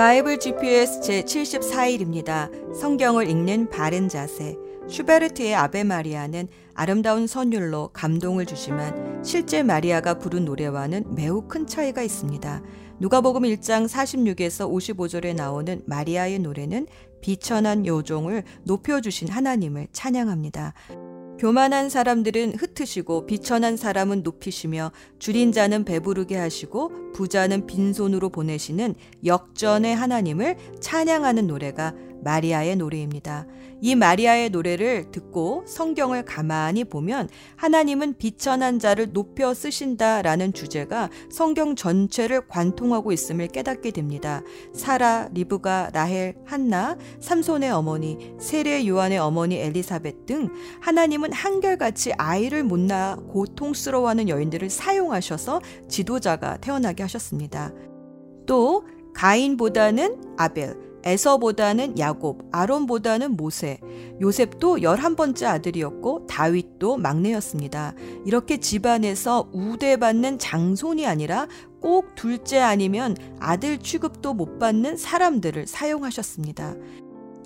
바이블 GPS 제 74일입니다. 성경을 읽는 바른 자세. 슈베르트의 아베 마리아는 아름다운 선율로 감동을 주지만 실제 마리아가 부른 노래와는 매우 큰 차이가 있습니다. 누가복음 1장 46에서 55절에 나오는 마리아의 노래는 비천한 요종을 높여주신 하나님을 찬양합니다. 교만한 사람들은 흩으시고 비천한 사람은 높이시며 줄인 자는 배부르게 하시고 부자는 빈손으로 보내시는 역전의 하나님을 찬양하는 노래가 마리아의 노래입니다. 이 마리아의 노래를 듣고 성경을 가만히 보면 하나님은 비천한 자를 높여 쓰신다라는 주제가 성경 전체를 관통하고 있음을 깨닫게 됩니다. 사라, 리브가, 라헬, 한나, 삼손의 어머니, 세례 요한의 어머니 엘리사벳 등 하나님은 한결같이 아이를 못 낳아 고통스러워하는 여인들을 사용하셔서 지도자가 태어나게 하셨습니다. 또 가인보다는 아벨, 에서보다는 야곱, 아론보다는 모세, 요셉도 11번째 아들이었고 다윗도 막내였습니다. 이렇게 집안에서 우대받는 장손이 아니라 꼭 둘째 아니면 아들 취급도 못 받는 사람들을 사용하셨습니다.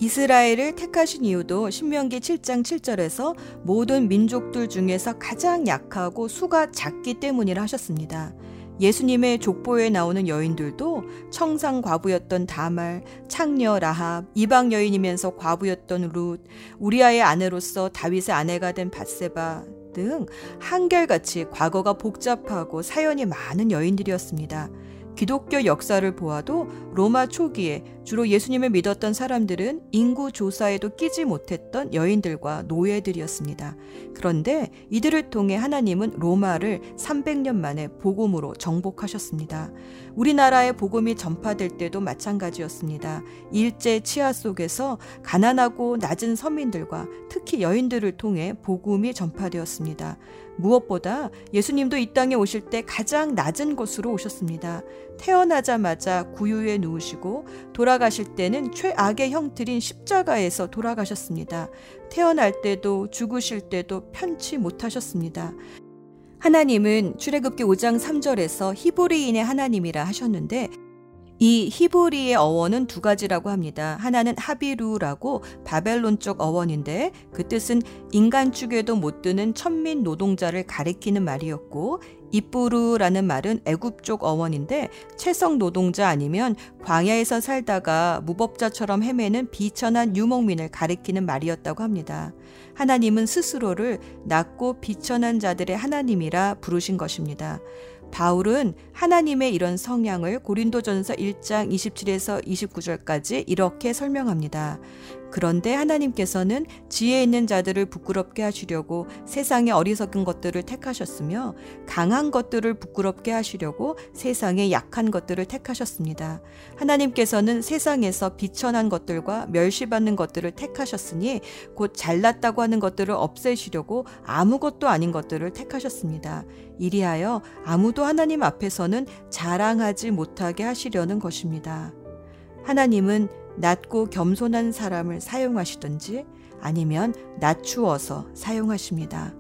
이스라엘을 택하신 이유도 신명기 7장 7절에서 모든 민족들 중에서 가장 약하고 수가 작기 때문이라 하셨습니다. 예수님의 족보에 나오는 여인들도 청상 과부였던 다말, 창녀 라합, 이방 여인이면서 과부였던 룻, 우리아의 아내로서 다윗의 아내가 된 바세바 등 한결같이 과거가 복잡하고 사연이 많은 여인들이었습니다. 기독교 역사를 보아도 로마 초기에 주로 예수님을 믿었던 사람들은 인구 조사에도 끼지 못했던 여인들과 노예들이었습니다. 그런데 이들을 통해 하나님은 로마를 300년 만에 복음으로 정복하셨습니다. 우리나라의 복음이 전파될 때도 마찬가지였습니다. 일제 치하 속에서 가난하고 낮은 서민들과 특히 여인들을 통해 복음이 전파되었습니다. 무엇보다 예수님도 이 땅에 오실 때 가장 낮은 곳으로 오셨습니다. 태어나자마자 구유에 누우시고 돌아가실 때는 최악의 형틀인 십자가에서 돌아가셨습니다. 태어날 때도 죽으실 때도 편치 못하셨습니다. 하나님은 출애굽기 5장 3절에서 히브리인의 하나님이라 하셨는데 이 히브리의 어원은 두 가지라고 합니다. 하나는 하비루라고 바벨론쪽 어원인데 그 뜻은 인간 축에도 못 드는 천민 노동자를 가리키는 말이었고 이뿌르라는 말은 애굽 쪽 어원인데 채성 노동자 아니면 광야에서 살다가 무법자처럼 헤매는 비천한 유목민을 가리키는 말이었다고 합니다. 하나님은 스스로를 낮고 비천한 자들의 하나님이라 부르신 것입니다. 바울은 하나님의 이런 성향을 고린도전서 1장 27에서 29절까지 이렇게 설명합니다. 그런데 하나님께서는 지혜 있는 자들을 부끄럽게 하시려고 세상의 어리석은 것들을 택하셨으며 강한 것들을 부끄럽게 하시려고 세상의 약한 것들을 택하셨습니다. 하나님께서는 세상에서 비천한 것들과 멸시받는 것들을 택하셨으니 곧 잘났다고 하는 것들을 없애시려고 아무것도 아닌 것들을 택하셨습니다. 이리하여 아무도 하나님 앞에서는 자랑하지 못하게 하시려는 것입니다. 하나님은 낮고 겸손한 사람을 사용하시든지 아니면 낮추어서 사용하십니다.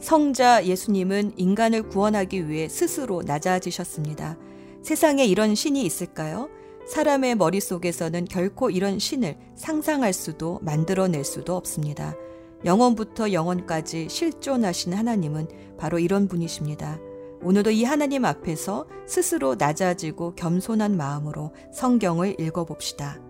성자 예수님은 인간을 구원하기 위해 스스로 낮아지셨습니다. 세상에 이런 신이 있을까요? 사람의 머릿속에서는 결코 이런 신을 상상할 수도 만들어낼 수도 없습니다. 영원부터 영원까지 실존하신 하나님은 바로 이런 분이십니다. 오늘도 이 하나님 앞에서 스스로 낮아지고 겸손한 마음으로 성경을 읽어봅시다.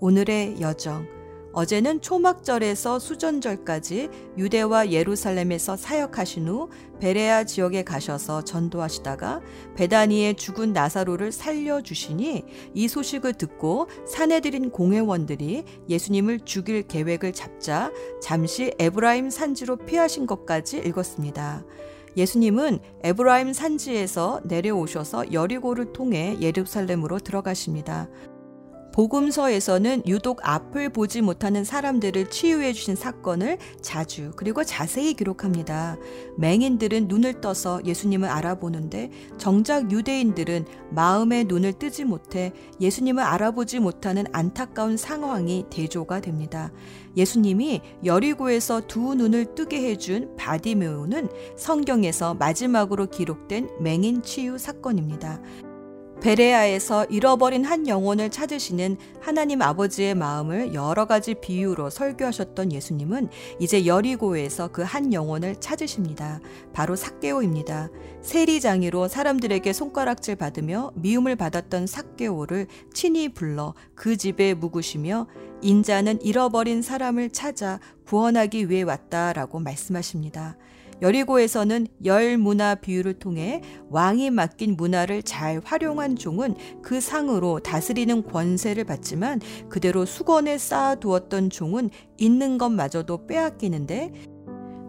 오늘의 여정. 어제는 초막절에서 수전절까지 유대와 예루살렘에서 사역하신 후 베레아 지역에 가셔서 전도하시다가 베다니에 죽은 나사로를 살려주시니 이 소식을 듣고 사내들인 공회원들이 예수님을 죽일 계획을 잡자 잠시 에브라임 산지로 피하신 것까지 읽었습니다. 예수님은 에브라임 산지에서 내려오셔서 여리고를 통해 예루살렘으로 들어가십니다. 복음서에서는 유독 앞을 보지 못하는 사람들을 치유해 주신 사건을 자주 그리고 자세히 기록합니다. 맹인들은 눈을 떠서 예수님을 알아보는데 정작 유대인들은 마음의 눈을 뜨지 못해 예수님을 알아보지 못하는 안타까운 상황이 대조가 됩니다. 예수님이 여리고에서 두 눈을 뜨게 해준 바디메오는 성경에서 마지막으로 기록된 맹인 치유 사건입니다. 베레아에서 잃어버린 한 영혼을 찾으시는 하나님 아버지의 마음을 여러 가지 비유로 설교하셨던 예수님은 이제 여리고에서 그 한 영혼을 찾으십니다. 바로 삭개오입니다. 세리장이로 사람들에게 손가락질 받으며 미움을 받았던 삭개오를 친히 불러 그 집에 묵으시며 인자는 잃어버린 사람을 찾아 구원하기 위해 왔다라고 말씀하십니다. 여리고에서는 열 문화 비유를 통해 왕이 맡긴 문화를 잘 활용한 종은 그 상으로 다스리는 권세를 받지만 그대로 수건에 쌓아두었던 종은 있는 것마저도 빼앗기는데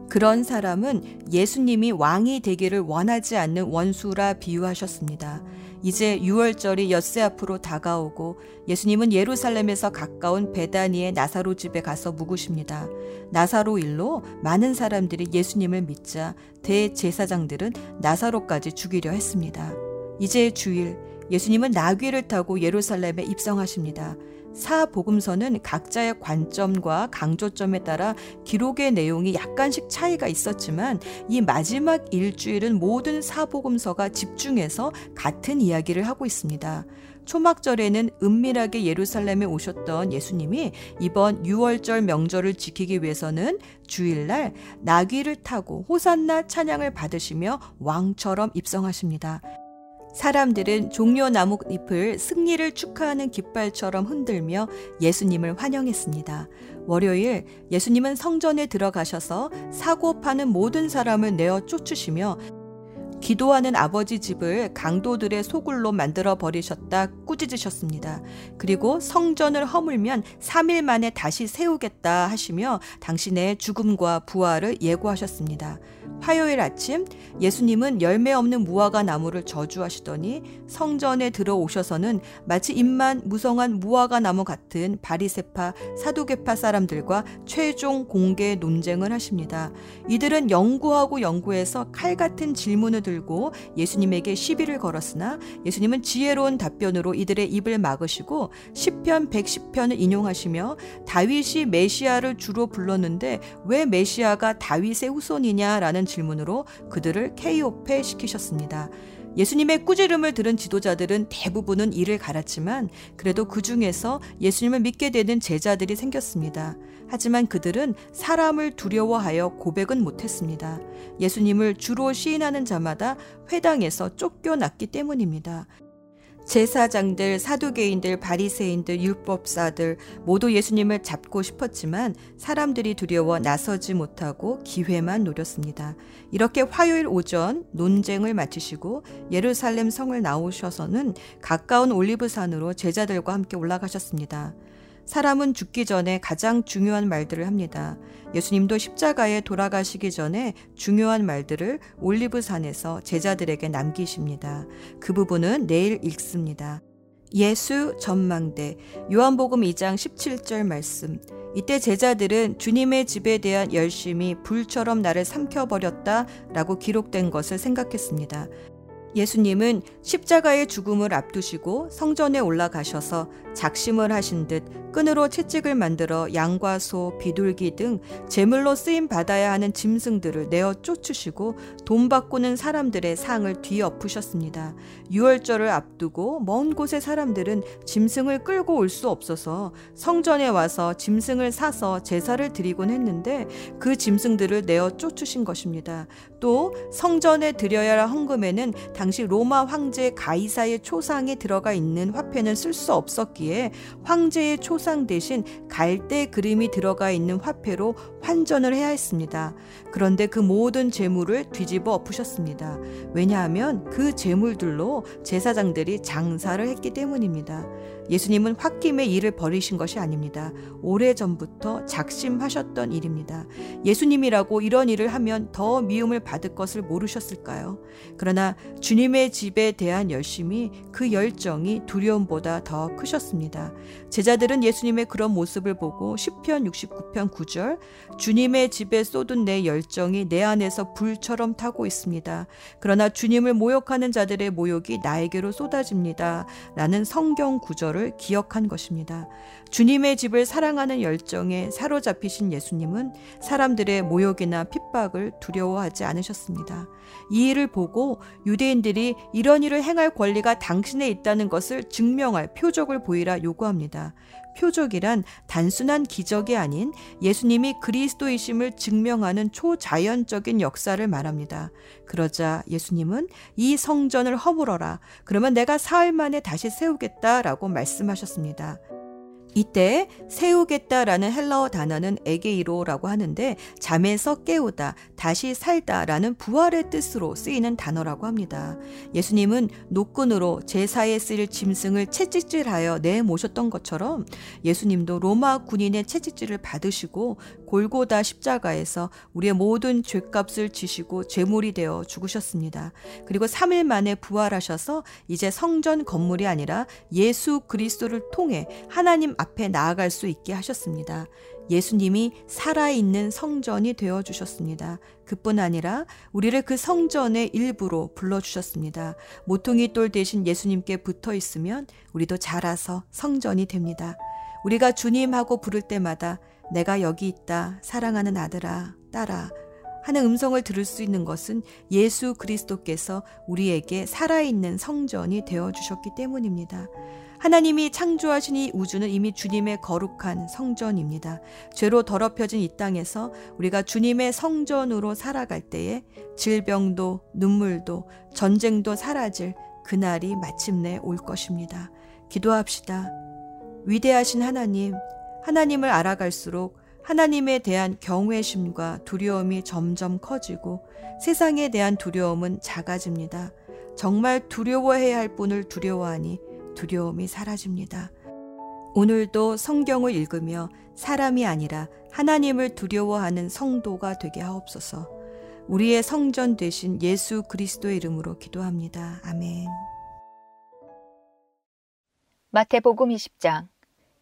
그런 사람은 예수님이 왕이 되기를 원하지 않는 원수라 비유하셨습니다. 이제 6월절이 엿새 앞으로 다가오고 예수님은 예루살렘에서 가까운 베다니의 나사로 집에 가서 묵으십니다. 나사로 일로 많은 사람들이 예수님을 믿자 대제사장들은 나사로까지 죽이려 했습니다. 이제 주일 예수님은 나귀를 타고 예루살렘에 입성하십니다. 사복음서는 각자의 관점과 강조점에 따라 기록의 내용이 약간씩 차이가 있었지만 이 마지막 일주일은 모든 사복음서가 집중해서 같은 이야기를 하고 있습니다. 초막절에는 은밀하게 예루살렘에 오셨던 예수님이 이번 6월절 명절을 지키기 위해서는 주일날 나귀를 타고 호산나 찬양을 받으시며 왕처럼 입성하십니다. 사람들은 종려 나뭇잎을 승리를 축하하는 깃발처럼 흔들며 예수님을 환영했습니다. 월요일 예수님은 성전에 들어가셔서 사고 파는 모든 사람을 내어 쫓으시며 기도하는 아버지 집을 강도들의 소굴로 만들어 버리셨다 꾸짖으셨습니다. 그리고 성전을 허물면 3일 만에 다시 세우겠다 하시며 당신의 죽음과 부활을 예고하셨습니다. 화요일 아침 예수님은 열매 없는 무화과 나무를 저주하시더니 성전에 들어오셔서는 마치 입만 무성한 무화과 나무 같은 바리세파 사두개파 사람들과 최종 공개 논쟁을 하십니다. 이들은 연구하고 연구해서 칼 같은 질문을 들고 예수님에게 시비를 걸었으나 예수님은 지혜로운 답변으로 이들의 입을 막으시고 시편 110편을 인용하시며 다윗이 메시아를 주로 불렀는데 왜 메시아가 다윗의 후손이냐라는 질문으로 그들을 케이오페 시키셨습니다. 예수님의 꾸지름을 들은 지도자들은 대부분은 이를 갈았지만 그래도 그 중에서 예수님을 믿게 되는 제자들이 생겼습니다. 하지만 그들은 사람을 두려워하여 고백은 못했습니다. 예수님을 주로 시인하는 자마다 회당에서 쫓겨났기 때문입니다. 제사장들, 사두개인들, 바리새인들, 율법사들 모두 예수님을 잡고 싶었지만 사람들이 두려워 나서지 못하고 기회만 노렸습니다. 이렇게 화요일 오전 논쟁을 마치시고 예루살렘 성을 나오셔서는 가까운 올리브산으로 제자들과 함께 올라가셨습니다. 사람은 죽기 전에 가장 중요한 말들을 합니다. 예수님도 십자가에 돌아가시기 전에 중요한 말들을 올리브산에서 제자들에게 남기십니다. 그 부분은 내일 읽습니다. 예수 전망대 요한복음 2장 17절 말씀 이때 제자들은 주님의 집에 대한 열심이 불처럼 나를 삼켜버렸다 라고 기록된 것을 생각했습니다. 예수님은 십자가의 죽음을 앞두시고 성전에 올라가셔서 작심을 하신 듯 끈으로 채찍을 만들어 양과 소, 비둘기 등 제물로 쓰임 받아야 하는 짐승들을 내어 쫓으시고 돈 바꾸는 사람들의 상을 뒤엎으셨습니다. 유월절을 앞두고 먼 곳의 사람들은 짐승을 끌고 올 수 없어서 성전에 와서 짐승을 사서 제사를 드리곤 했는데 그 짐승들을 내어 쫓으신 것입니다. 또 성전에 드려야 할 헌금에는 당시 로마 황제 가이사의 초상에 들어가 있는 화폐는 쓸 수 없었기에 황제의 초상 대신 갈대 그림이 들어가 있는 화폐로 환전을 해야 했습니다. 그런데 그 모든 재물을 뒤집어 엎으셨습니다. 왜냐하면 그 재물들로 제사장들이 장사를 했기 때문입니다. 예수님은 홧김에 일을 벌이신 것이 아닙니다. 오래전부터 작심하셨던 일입니다. 예수님이라고 이런 일을 하면 더 미움을 받을 것을 모르셨을까요? 그러나 주님의 집에 대한 열심이 그 열정이 두려움보다 더 크셨습니다. 제자들은 예수님의 그런 모습을 보고 10편 69편 9절 주님의 집에 쏟은 내 열정이 내 안에서 불처럼 타고 있습니다. 그러나 주님을 모욕하는 자들의 모욕이 나에게로 쏟아집니다. 라는 성경 구절을 기억한 것입니다. 주님의 집을 사랑하는 열정에 사로잡히신 예수님은 사람들의 모욕이나 핍박을 두려워하지 않으셨습니다. 이 일을 보고 유대인들이 이런 일을 행할 권리가 당신에 있다는 것을 증명할 표적을 보이라 요구합니다. 표적이란 단순한 기적이 아닌 예수님이 그리스도이심을 증명하는 초자연적인 역사를 말합니다. 그러자 예수님은 이 성전을 허물어라. 그러면 내가 사흘 만에 다시 세우겠다라고 말씀하셨습니다. 이때 세우겠다라는 헬라어 단어는 에게이로라고 하는데 잠에서 깨우다, 다시 살다라는 부활의 뜻으로 쓰이는 단어라고 합니다. 예수님은 노끈으로 제사에 쓰일 짐승을 채찍질하여 내모셨던 것처럼 예수님도 로마 군인의 채찍질을 받으시고 골고다 십자가에서 우리의 모든 죄값을 지시고 제물이 되어 죽으셨습니다. 그리고 3일 만에 부활하셔서 이제 성전 건물이 아니라 예수 그리스도를 통해 하나님 앞에 나아갈 수 있게 하셨습니다. 예수님이 살아있는 성전이 되어 주셨습니다. 그뿐 아니라 우리를 그 성전의 일부로 불러 주셨습니다. 모퉁이 돌 대신 예수님께 붙어 있으면 우리도 자라서 성전이 됩니다. 우리가 주님하고 부를 때마다 내가 여기 있다. 사랑하는 아들아, 딸아. 하는 음성을 들을 수 있는 것은 예수 그리스도께서 우리에게 살아있는 성전이 되어 주셨기 때문입니다. 하나님이 창조하신 이 우주는 이미 주님의 거룩한 성전입니다. 죄로 더럽혀진 이 땅에서 우리가 주님의 성전으로 살아갈 때에 질병도 눈물도 전쟁도 사라질 그날이 마침내 올 것입니다. 기도합시다. 위대하신 하나님, 하나님을 알아갈수록 하나님에 대한 경외심과 두려움이 점점 커지고 세상에 대한 두려움은 작아집니다. 정말 두려워해야 할 분을 두려워하니 두려움이 사라집니다. 오늘도 성경을 읽으며 사람이 아니라 하나님을 두려워하는 성도가 되게 하옵소서. 우리의 성전 되신 예수 그리스도의 이름으로 기도합니다. 아멘. 마태복음 20장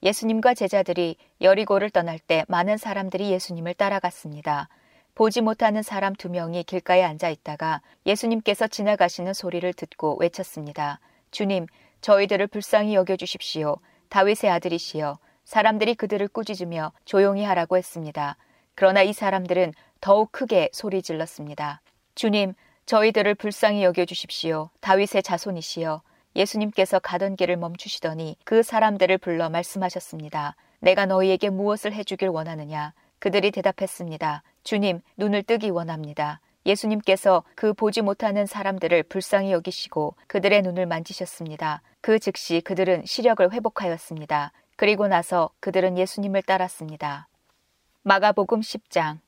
예수님과 제자들이 여리고를 떠날 때 많은 사람들이 예수님을 따라갔습니다. 보지 못하는 사람 두 명이 길가에 앉아 있다가 예수님께서 지나가시는 소리를 듣고 외쳤습니다. 주님, 저희들을 불쌍히 여겨 주십시오. 다윗의 아들이시여. 사람들이 그들을 꾸짖으며 조용히 하라고 했습니다. 그러나 이 사람들은 더욱 크게 소리 질렀습니다. 주님, 저희들을 불쌍히 여겨 주십시오. 다윗의 자손이시여. 예수님께서 가던 길을 멈추시더니 그 사람들을 불러 말씀하셨습니다. 내가 너희에게 무엇을 해주길 원하느냐? 그들이 대답했습니다. 주님, 눈을 뜨기 원합니다. 예수님께서 그 보지 못하는 사람들을 불쌍히 여기시고 그들의 눈을 만지셨습니다. 그 즉시 그들은 시력을 회복하였습니다. 그리고 나서 그들은 예수님을 따랐습니다. 마가복음 10장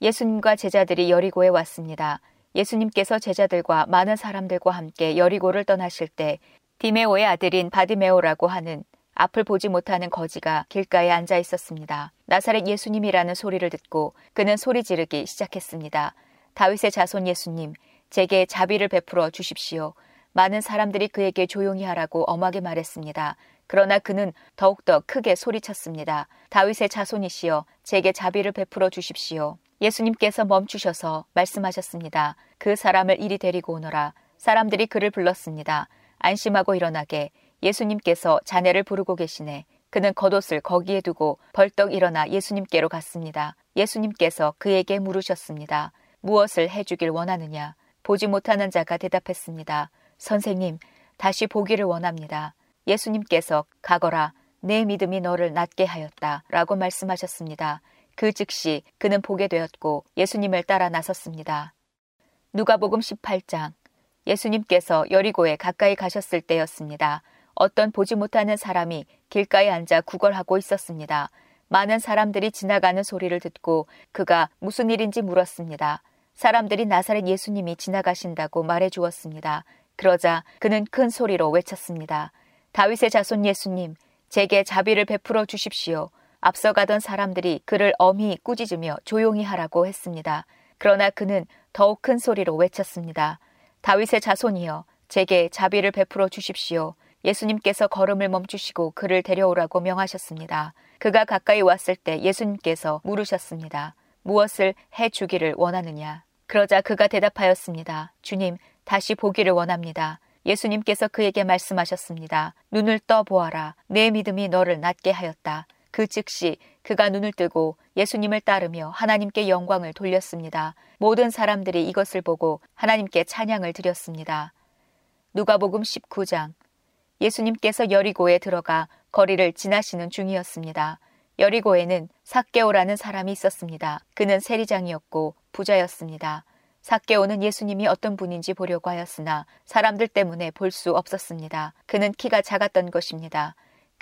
예수님과 제자들이 여리고에 왔습니다. 예수님께서 제자들과 많은 사람들과 함께 여리고를 떠나실 때 디메오의 아들인 바디메오라고 하는 앞을 보지 못하는 거지가 길가에 앉아 있었습니다. 나사렛 예수님이라는 소리를 듣고 그는 소리 지르기 시작했습니다. 다윗의 자손 예수님, 제게 자비를 베풀어 주십시오. 많은 사람들이 그에게 조용히 하라고 엄하게 말했습니다. 그러나 그는 더욱더 크게 소리쳤습니다. 다윗의 자손이시여, 제게 자비를 베풀어 주십시오. 예수님께서 멈추셔서 말씀하셨습니다. 그 사람을 이리 데리고 오너라. 사람들이 그를 불렀습니다. 안심하고 일어나게 예수님께서 자네를 부르고 계시네. 그는 겉옷을 거기에 두고 벌떡 일어나 예수님께로 갔습니다. 예수님께서 그에게 물으셨습니다. 무엇을 해주길 원하느냐? 보지 못하는 자가 대답했습니다. 선생님, 다시 보기를 원합니다. 예수님께서 가거라. 내 믿음이 너를 낫게 하였다. 라고 말씀하셨습니다. 그 즉시 그는 보게 되었고 예수님을 따라 나섰습니다. 누가복음 18장 예수님께서 여리고에 가까이 가셨을 때였습니다. 어떤 보지 못하는 사람이 길가에 앉아 구걸하고 있었습니다. 많은 사람들이 지나가는 소리를 듣고 그가 무슨 일인지 물었습니다. 사람들이 나사렛 예수님이 지나가신다고 말해 주었습니다. 그러자 그는 큰 소리로 외쳤습니다. 다윗의 자손 예수님, 제게 자비를 베풀어 주십시오. 앞서가던 사람들이 그를 엄히 꾸짖으며 조용히 하라고 했습니다. 그러나 그는 더욱 큰 소리로 외쳤습니다. 다윗의 자손이여, 제게 자비를 베풀어 주십시오. 예수님께서 걸음을 멈추시고 그를 데려오라고 명하셨습니다. 그가 가까이 왔을 때 예수님께서 물으셨습니다. 무엇을 해 주기를 원하느냐? 그러자 그가 대답하였습니다. 주님, 다시 보기를 원합니다. 예수님께서 그에게 말씀하셨습니다. 눈을 떠 보아라. 내 믿음이 너를 낫게 하였다. 그 즉시 그가 눈을 뜨고 예수님을 따르며 하나님께 영광을 돌렸습니다. 모든 사람들이 이것을 보고 하나님께 찬양을 드렸습니다. 누가복음 19장 예수님께서 여리고에 들어가 거리를 지나시는 중이었습니다. 여리고에는 삭개오라는 사람이 있었습니다. 그는 세리장이었고 부자였습니다. 삭개오는 예수님이 어떤 분인지 보려고 하였으나 사람들 때문에 볼 수 없었습니다. 그는 키가 작았던 것입니다.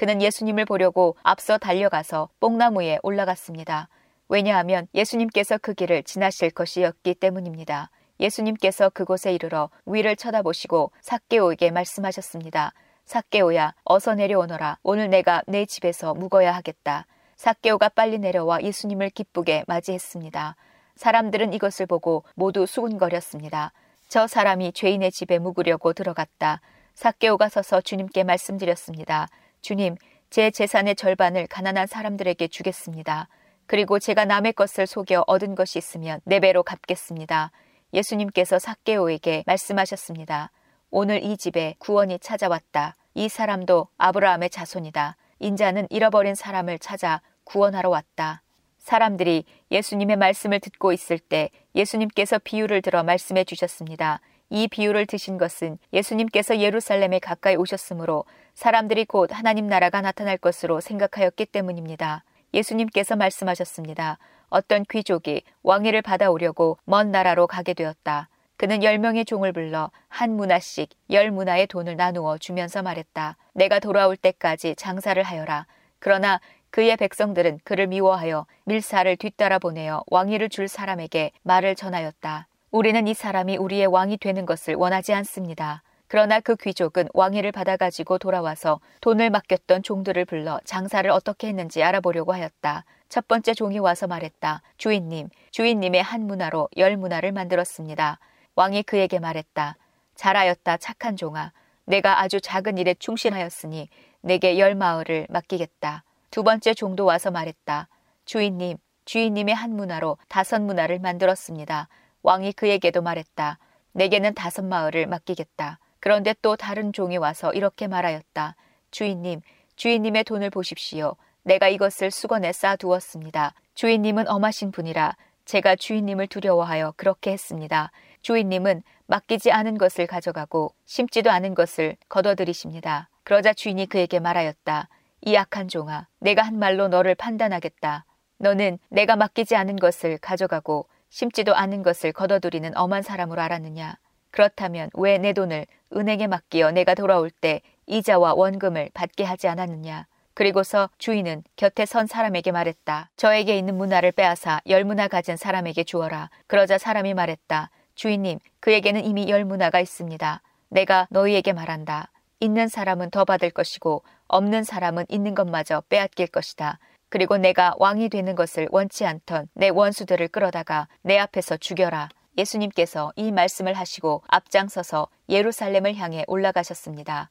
그는 예수님을 보려고 앞서 달려가서 뽕나무에 올라갔습니다. 왜냐하면 예수님께서 그 길을 지나실 것이었기 때문입니다. 예수님께서 그곳에 이르러 위를 쳐다보시고 삭개오에게 말씀하셨습니다. 삭개오야, 어서 내려오너라. 오늘 내가 내 집에서 묵어야 하겠다. 삭개오가 빨리 내려와 예수님을 기쁘게 맞이했습니다. 사람들은 이것을 보고 모두 수군거렸습니다. 저 사람이 죄인의 집에 묵으려고 들어갔다. 삭개오가 서서 주님께 말씀드렸습니다. 주님, 제 재산의 절반을 가난한 사람들에게 주겠습니다. 그리고 제가 남의 것을 속여 얻은 것이 있으면 네 배로 갚겠습니다. 예수님께서 삭개오에게 말씀하셨습니다. 오늘 이 집에 구원이 찾아왔다. 이 사람도 아브라함의 자손이다. 인자는 잃어버린 사람을 찾아 구원하러 왔다. 사람들이 예수님의 말씀을 듣고 있을 때 예수님께서 비유를 들어 말씀해 주셨습니다. 이 비유를 드신 것은 예수님께서 예루살렘에 가까이 오셨으므로 사람들이 곧 하나님 나라가 나타날 것으로 생각하였기 때문입니다. 예수님께서 말씀하셨습니다. 어떤 귀족이 왕위를 받아오려고 먼 나라로 가게 되었다. 그는 열 명의 종을 불러 한 문화씩 열 문화의 돈을 나누어 주면서 말했다. 내가 돌아올 때까지 장사를 하여라. 그러나 그의 백성들은 그를 미워하여 밀사를 뒤따라 보내어 왕위를 줄 사람에게 말을 전하였다. 우리는 이 사람이 우리의 왕이 되는 것을 원하지 않습니다. 그러나 그 귀족은 왕위를 받아가지고 돌아와서 돈을 맡겼던 종들을 불러 장사를 어떻게 했는지 알아보려고 하였다. 첫 번째 종이 와서 말했다. 주인님, 주인님의 한 문화로 열 문화를 만들었습니다. 왕이 그에게 말했다. 잘하였다, 착한 종아. 내가 아주 작은 일에 충실하였으니 내게 열 마을을 맡기겠다. 두 번째 종도 와서 말했다. 주인님, 주인님의 한 문화로 다섯 문화를 만들었습니다. 왕이 그에게도 말했다. 내게는 다섯 마을을 맡기겠다. 그런데 또 다른 종이 와서 이렇게 말하였다. 주인님, 주인님의 돈을 보십시오. 내가 이것을 수건에 쌓아두었습니다. 주인님은 엄하신 분이라 제가 주인님을 두려워하여 그렇게 했습니다. 주인님은 맡기지 않은 것을 가져가고 심지도 않은 것을 거둬들이십니다. 그러자 주인이 그에게 말하였다. 이 악한 종아, 내가 한 말로 너를 판단하겠다. 너는 내가 맡기지 않은 것을 가져가고 심지도 않은 것을 거둬들이는 엄한 사람으로 알았느냐? 그렇다면 왜 내 돈을 은행에 맡기어 내가 돌아올 때 이자와 원금을 받게 하지 않았느냐? 그리고서 주인은 곁에 선 사람에게 말했다. 저에게 있는 문화를 빼앗아 열 문화 가진 사람에게 주어라. 그러자 사람이 말했다. 주인님, 그에게는 이미 열 문화가 있습니다. 내가 너희에게 말한다. 있는 사람은 더 받을 것이고 없는 사람은 있는 것마저 빼앗길 것이다. 그리고 내가 왕이 되는 것을 원치 않던 내 원수들을 끌어다가 내 앞에서 죽여라. 예수님께서 이 말씀을 하시고 앞장서서 예루살렘을 향해 올라가셨습니다.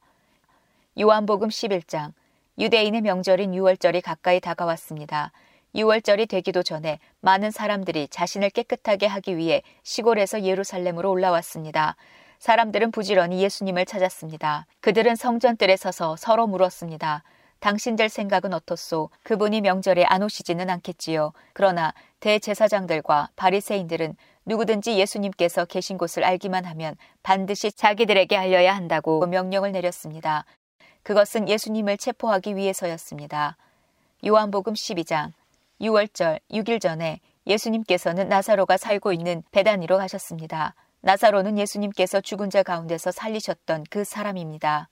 요한복음 11장 유대인의 명절인 6월절이 가까이 다가왔습니다. 6월절이 되기도 전에 많은 사람들이 자신을 깨끗하게 하기 위해 시골에서 예루살렘으로 올라왔습니다. 사람들은 부지런히 예수님을 찾았습니다. 그들은 성전뜰에 서서 서로 물었습니다. 당신들 생각은 어떻소? 그분이 명절에 안 오시지는 않겠지요. 그러나 대제사장들과 바리새인들은 누구든지 예수님께서 계신 곳을 알기만 하면 반드시 자기들에게 알려야 한다고 명령을 내렸습니다. 그것은 예수님을 체포하기 위해서였습니다. 요한복음 12장 6월절 6일 전에 예수님께서는 나사로가 살고 있는 베다니로 가셨습니다. 나사로는 예수님께서 죽은 자 가운데서 살리셨던 그 사람입니다.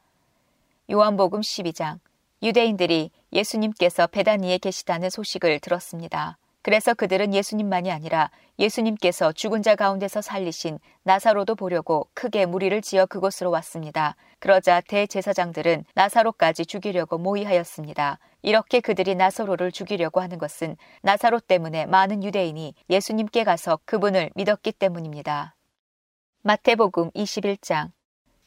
요한복음 12장 유대인들이 예수님께서 베다니에 계시다는 소식을 들었습니다. 그래서 그들은 예수님만이 아니라 예수님께서 죽은 자 가운데서 살리신 나사로도 보려고 크게 무리를 지어 그곳으로 왔습니다. 그러자 대제사장들은 나사로까지 죽이려고 모의하였습니다. 이렇게 그들이 나사로를 죽이려고 하는 것은 나사로 때문에 많은 유대인이 예수님께 가서 그분을 믿었기 때문입니다. 마태복음 21장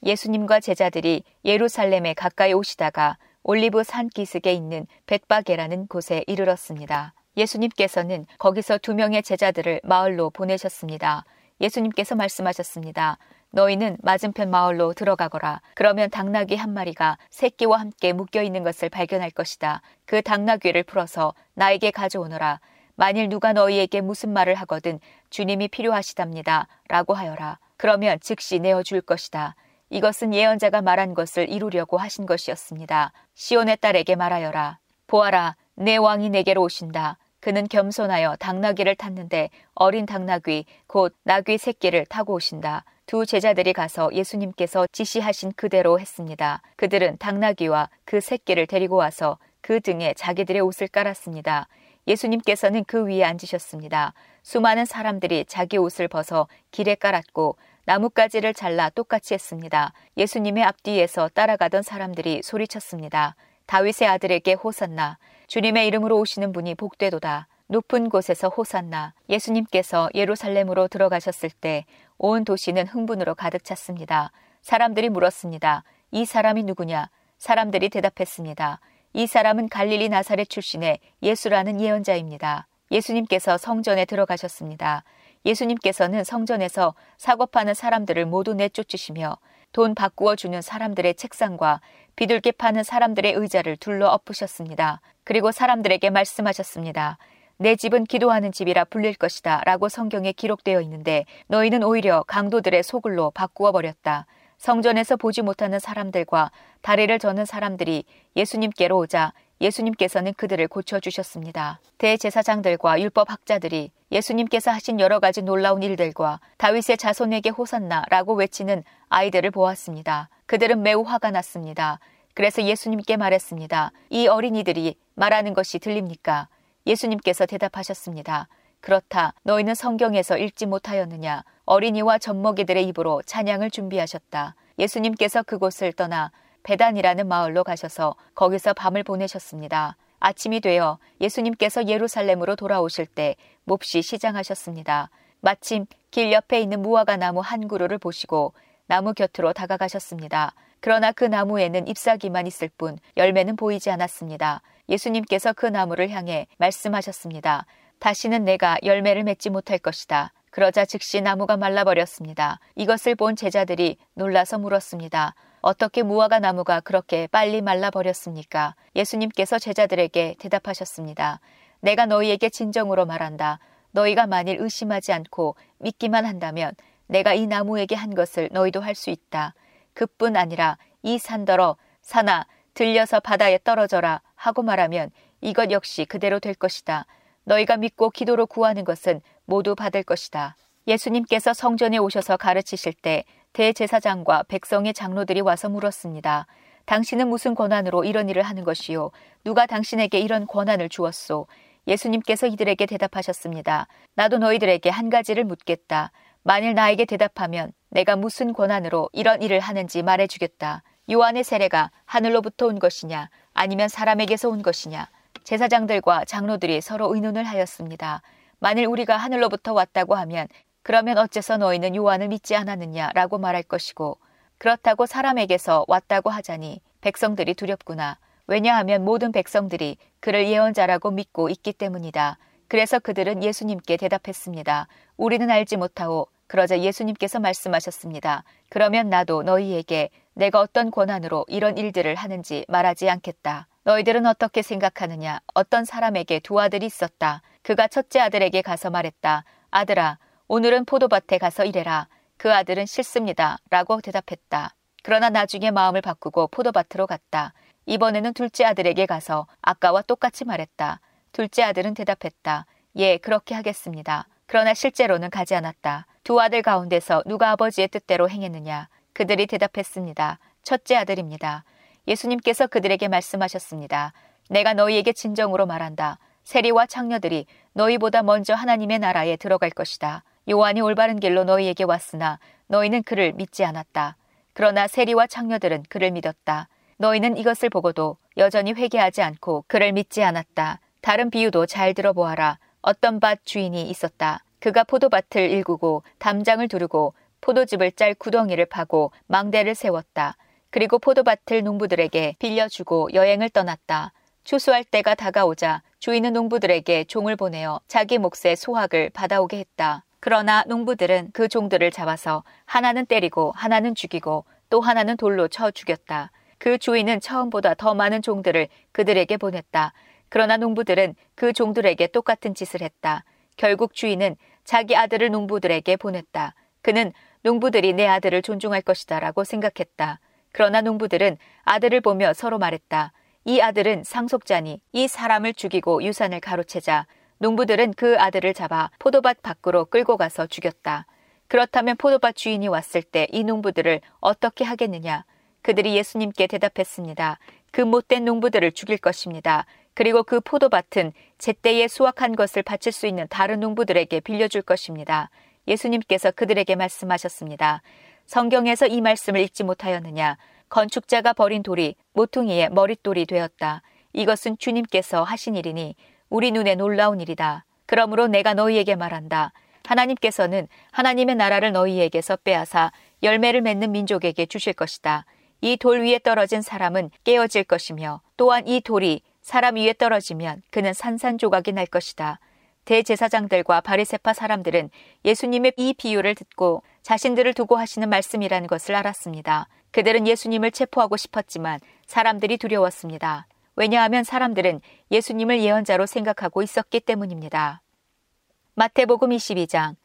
예수님과 제자들이 예루살렘에 가까이 오시다가 올리브 산 기슭에 있는 벳바게라는 곳에 이르렀습니다. 예수님께서는 거기서 두 명의 제자들을 마을로 보내셨습니다. 예수님께서 말씀하셨습니다. 너희는 맞은편 마을로 들어가거라. 그러면 당나귀 한 마리가 새끼와 함께 묶여 있는 것을 발견할 것이다. 그 당나귀를 풀어서 나에게 가져오너라. 만일 누가 너희에게 무슨 말을 하거든 주님이 필요하시답니다. 라고 하여라. 그러면 즉시 내어줄 것이다. 이것은 예언자가 말한 것을 이루려고 하신 것이었습니다. 시온의 딸에게 말하여라. 보아라, 내 왕이 내게로 오신다. 그는 겸손하여 당나귀를 탔는데 어린 당나귀, 곧 나귀 새끼를 타고 오신다. 두 제자들이 가서 예수님께서 지시하신 그대로 했습니다. 그들은 당나귀와 그 새끼를 데리고 와서 그 등에 자기들의 옷을 깔았습니다. 예수님께서는 그 위에 앉으셨습니다. 수많은 사람들이 자기 옷을 벗어 길에 깔았고 나뭇가지를 잘라 똑같이 했습니다. 예수님의 앞뒤에서 따라가던 사람들이 소리쳤습니다. 다윗의 아들에게 호산나 주님의 이름으로 오시는 분이 복되도다. 높은 곳에서 호산나 예수님께서 예루살렘으로 들어가셨을 때 온 도시는 흥분으로 가득 찼습니다. 사람들이 물었습니다. 이 사람이 누구냐? 사람들이 대답했습니다. 이 사람은 갈릴리 나사렛 출신의 예수라는 예언자입니다. 예수님께서 성전에 들어가셨습니다. 예수님께서는 성전에서 사고 파는 사람들을 모두 내쫓으시며 돈 바꾸어 주는 사람들의 책상과 비둘기 파는 사람들의 의자를 둘러 엎으셨습니다. 그리고 사람들에게 말씀하셨습니다. 내 집은 기도하는 집이라 불릴 것이다 라고 성경에 기록되어 있는데 너희는 오히려 강도들의 소굴로 바꾸어 버렸다. 성전에서 보지 못하는 사람들과 다리를 저는 사람들이 예수님께로 오자 예수님께서는 그들을 고쳐주셨습니다. 대제사장들과 율법학자들이 예수님께서 하신 여러 가지 놀라운 일들과 다윗의 자손에게 호산나라고 외치는 아이들을 보았습니다. 그들은 매우 화가 났습니다. 그래서 예수님께 말했습니다. 이 어린이들이 말하는 것이 들립니까? 예수님께서 대답하셨습니다. 그렇다. 너희는 성경에서 읽지 못하였느냐? 어린이와 젖먹이들의 입으로 찬양을 준비하셨다. 예수님께서 그곳을 떠나 베단이라는 마을로 가셔서 거기서 밤을 보내셨습니다. 아침이 되어 예수님께서 예루살렘으로 돌아오실 때 몹시 시장하셨습니다. 마침 길 옆에 있는 무화과 나무 한 그루를 보시고 나무 곁으로 다가가셨습니다. 그러나 그 나무에는 잎사귀만 있을 뿐 열매는 보이지 않았습니다. 예수님께서 그 나무를 향해 말씀하셨습니다. 다시는 내가 열매를 맺지 못할 것이다. 그러자 즉시 나무가 말라버렸습니다. 이것을 본 제자들이 놀라서 물었습니다. 어떻게 무화과 나무가 그렇게 빨리 말라버렸습니까? 예수님께서 제자들에게 대답하셨습니다. 내가 너희에게 진정으로 말한다. 너희가 만일 의심하지 않고 믿기만 한다면 내가 이 나무에게 한 것을 너희도 할 수 있다. 그뿐 아니라 이 산더러 사나 들려서 바다에 떨어져라 하고 말하면 이것 역시 그대로 될 것이다. 너희가 믿고 기도로 구하는 것은 모두 받을 것이다. 예수님께서 성전에 오셔서 가르치실 때 대제사장과 백성의 장로들이 와서 물었습니다. 당신은 무슨 권한으로 이런 일을 하는 것이요? 누가 당신에게 이런 권한을 주었소? 예수님께서 이들에게 대답하셨습니다. 나도 너희들에게 한 가지를 묻겠다. 만일 나에게 대답하면 내가 무슨 권한으로 이런 일을 하는지 말해주겠다. 요한의 세례가 하늘로부터 온 것이냐, 아니면 사람에게서 온 것이냐? 제사장들과 장로들이 서로 의논을 하였습니다. 만일 우리가 하늘로부터 왔다고 하면 그러면 어째서 너희는 요한을 믿지 않았느냐라고 말할 것이고 그렇다고 사람에게서 왔다고 하자니 백성들이 두렵구나. 왜냐하면 모든 백성들이 그를 예언자라고 믿고 있기 때문이다. 그래서 그들은 예수님께 대답했습니다. 우리는 알지 못하오. 그러자 예수님께서 말씀하셨습니다. 그러면 나도 너희에게 내가 어떤 권한으로 이런 일들을 하는지 말하지 않겠다. 너희들은 어떻게 생각하느냐? 어떤 사람에게 두 아들이 있었다. 그가 첫째 아들에게 가서 말했다. 아들아, 오늘은 포도밭에 가서 일해라. 그 아들은 싫습니다. 라고 대답했다. 그러나 나중에 마음을 바꾸고 포도밭으로 갔다. 이번에는 둘째 아들에게 가서 아까와 똑같이 말했다. 둘째 아들은 대답했다. 예, 그렇게 하겠습니다. 그러나 실제로는 가지 않았다. 두 아들 가운데서 누가 아버지의 뜻대로 행했느냐? 그들이 대답했습니다. 첫째 아들입니다. 예수님께서 그들에게 말씀하셨습니다. 내가 너희에게 진정으로 말한다. 세리와 창녀들이 너희보다 먼저 하나님의 나라에 들어갈 것이다. 요한이 올바른 길로 너희에게 왔으나 너희는 그를 믿지 않았다. 그러나 세리와 창녀들은 그를 믿었다. 너희는 이것을 보고도 여전히 회개하지 않고 그를 믿지 않았다. 다른 비유도 잘 들어보아라. 어떤 밭 주인이 있었다. 그가 포도밭을 일구고 담장을 두르고 포도즙을 짤 구덩이를 파고 망대를 세웠다. 그리고 포도밭을 농부들에게 빌려주고 여행을 떠났다. 추수할 때가 다가오자 주인은 농부들에게 종을 보내어 자기 몫의 소확을 받아오게 했다. 그러나 농부들은 그 종들을 잡아서 하나는 때리고 하나는 죽이고 또 하나는 돌로 쳐 죽였다. 그 주인은 처음보다 더 많은 종들을 그들에게 보냈다. 그러나 농부들은 그 종들에게 똑같은 짓을 했다. 결국 주인은 자기 아들을 농부들에게 보냈다. 그는 농부들이 내 아들을 존중할 것이다 라고 생각했다. 그러나 농부들은 아들을 보며 서로 말했다. 이 아들은 상속자니 이 사람을 죽이고 유산을 가로채자 농부들은 그 아들을 잡아 포도밭 밖으로 끌고 가서 죽였다. 그렇다면 포도밭 주인이 왔을 때 이 농부들을 어떻게 하겠느냐? 그들이 예수님께 대답했습니다. 그 못된 농부들을 죽일 것입니다. 그리고 그 포도밭은 제때에 수확한 것을 바칠 수 있는 다른 농부들에게 빌려줄 것입니다. 예수님께서 그들에게 말씀하셨습니다. 성경에서 이 말씀을 읽지 못하였느냐? 건축자가 버린 돌이 모퉁이의 머릿돌이 되었다. 이것은 주님께서 하신 일이니 우리 눈에 놀라운 일이다. 그러므로 내가 너희에게 말한다. 하나님께서는 하나님의 나라를 너희에게서 빼앗아 열매를 맺는 민족에게 주실 것이다. 이 돌 위에 떨어진 사람은 깨어질 것이며 또한 이 돌이 사람 위에 떨어지면 그는 산산조각이 날 것이다. 대제사장들과 바리세파 사람들은 예수님의 이 비유를 듣고 자신들을 두고 하시는 말씀이라는 것을 알았습니다. 그들은 예수님을 체포하고 싶었지만 사람들이 두려웠습니다. 왜냐하면 사람들은 예수님을 예언자로 생각하고 있었기 때문입니다. 마태복음 22장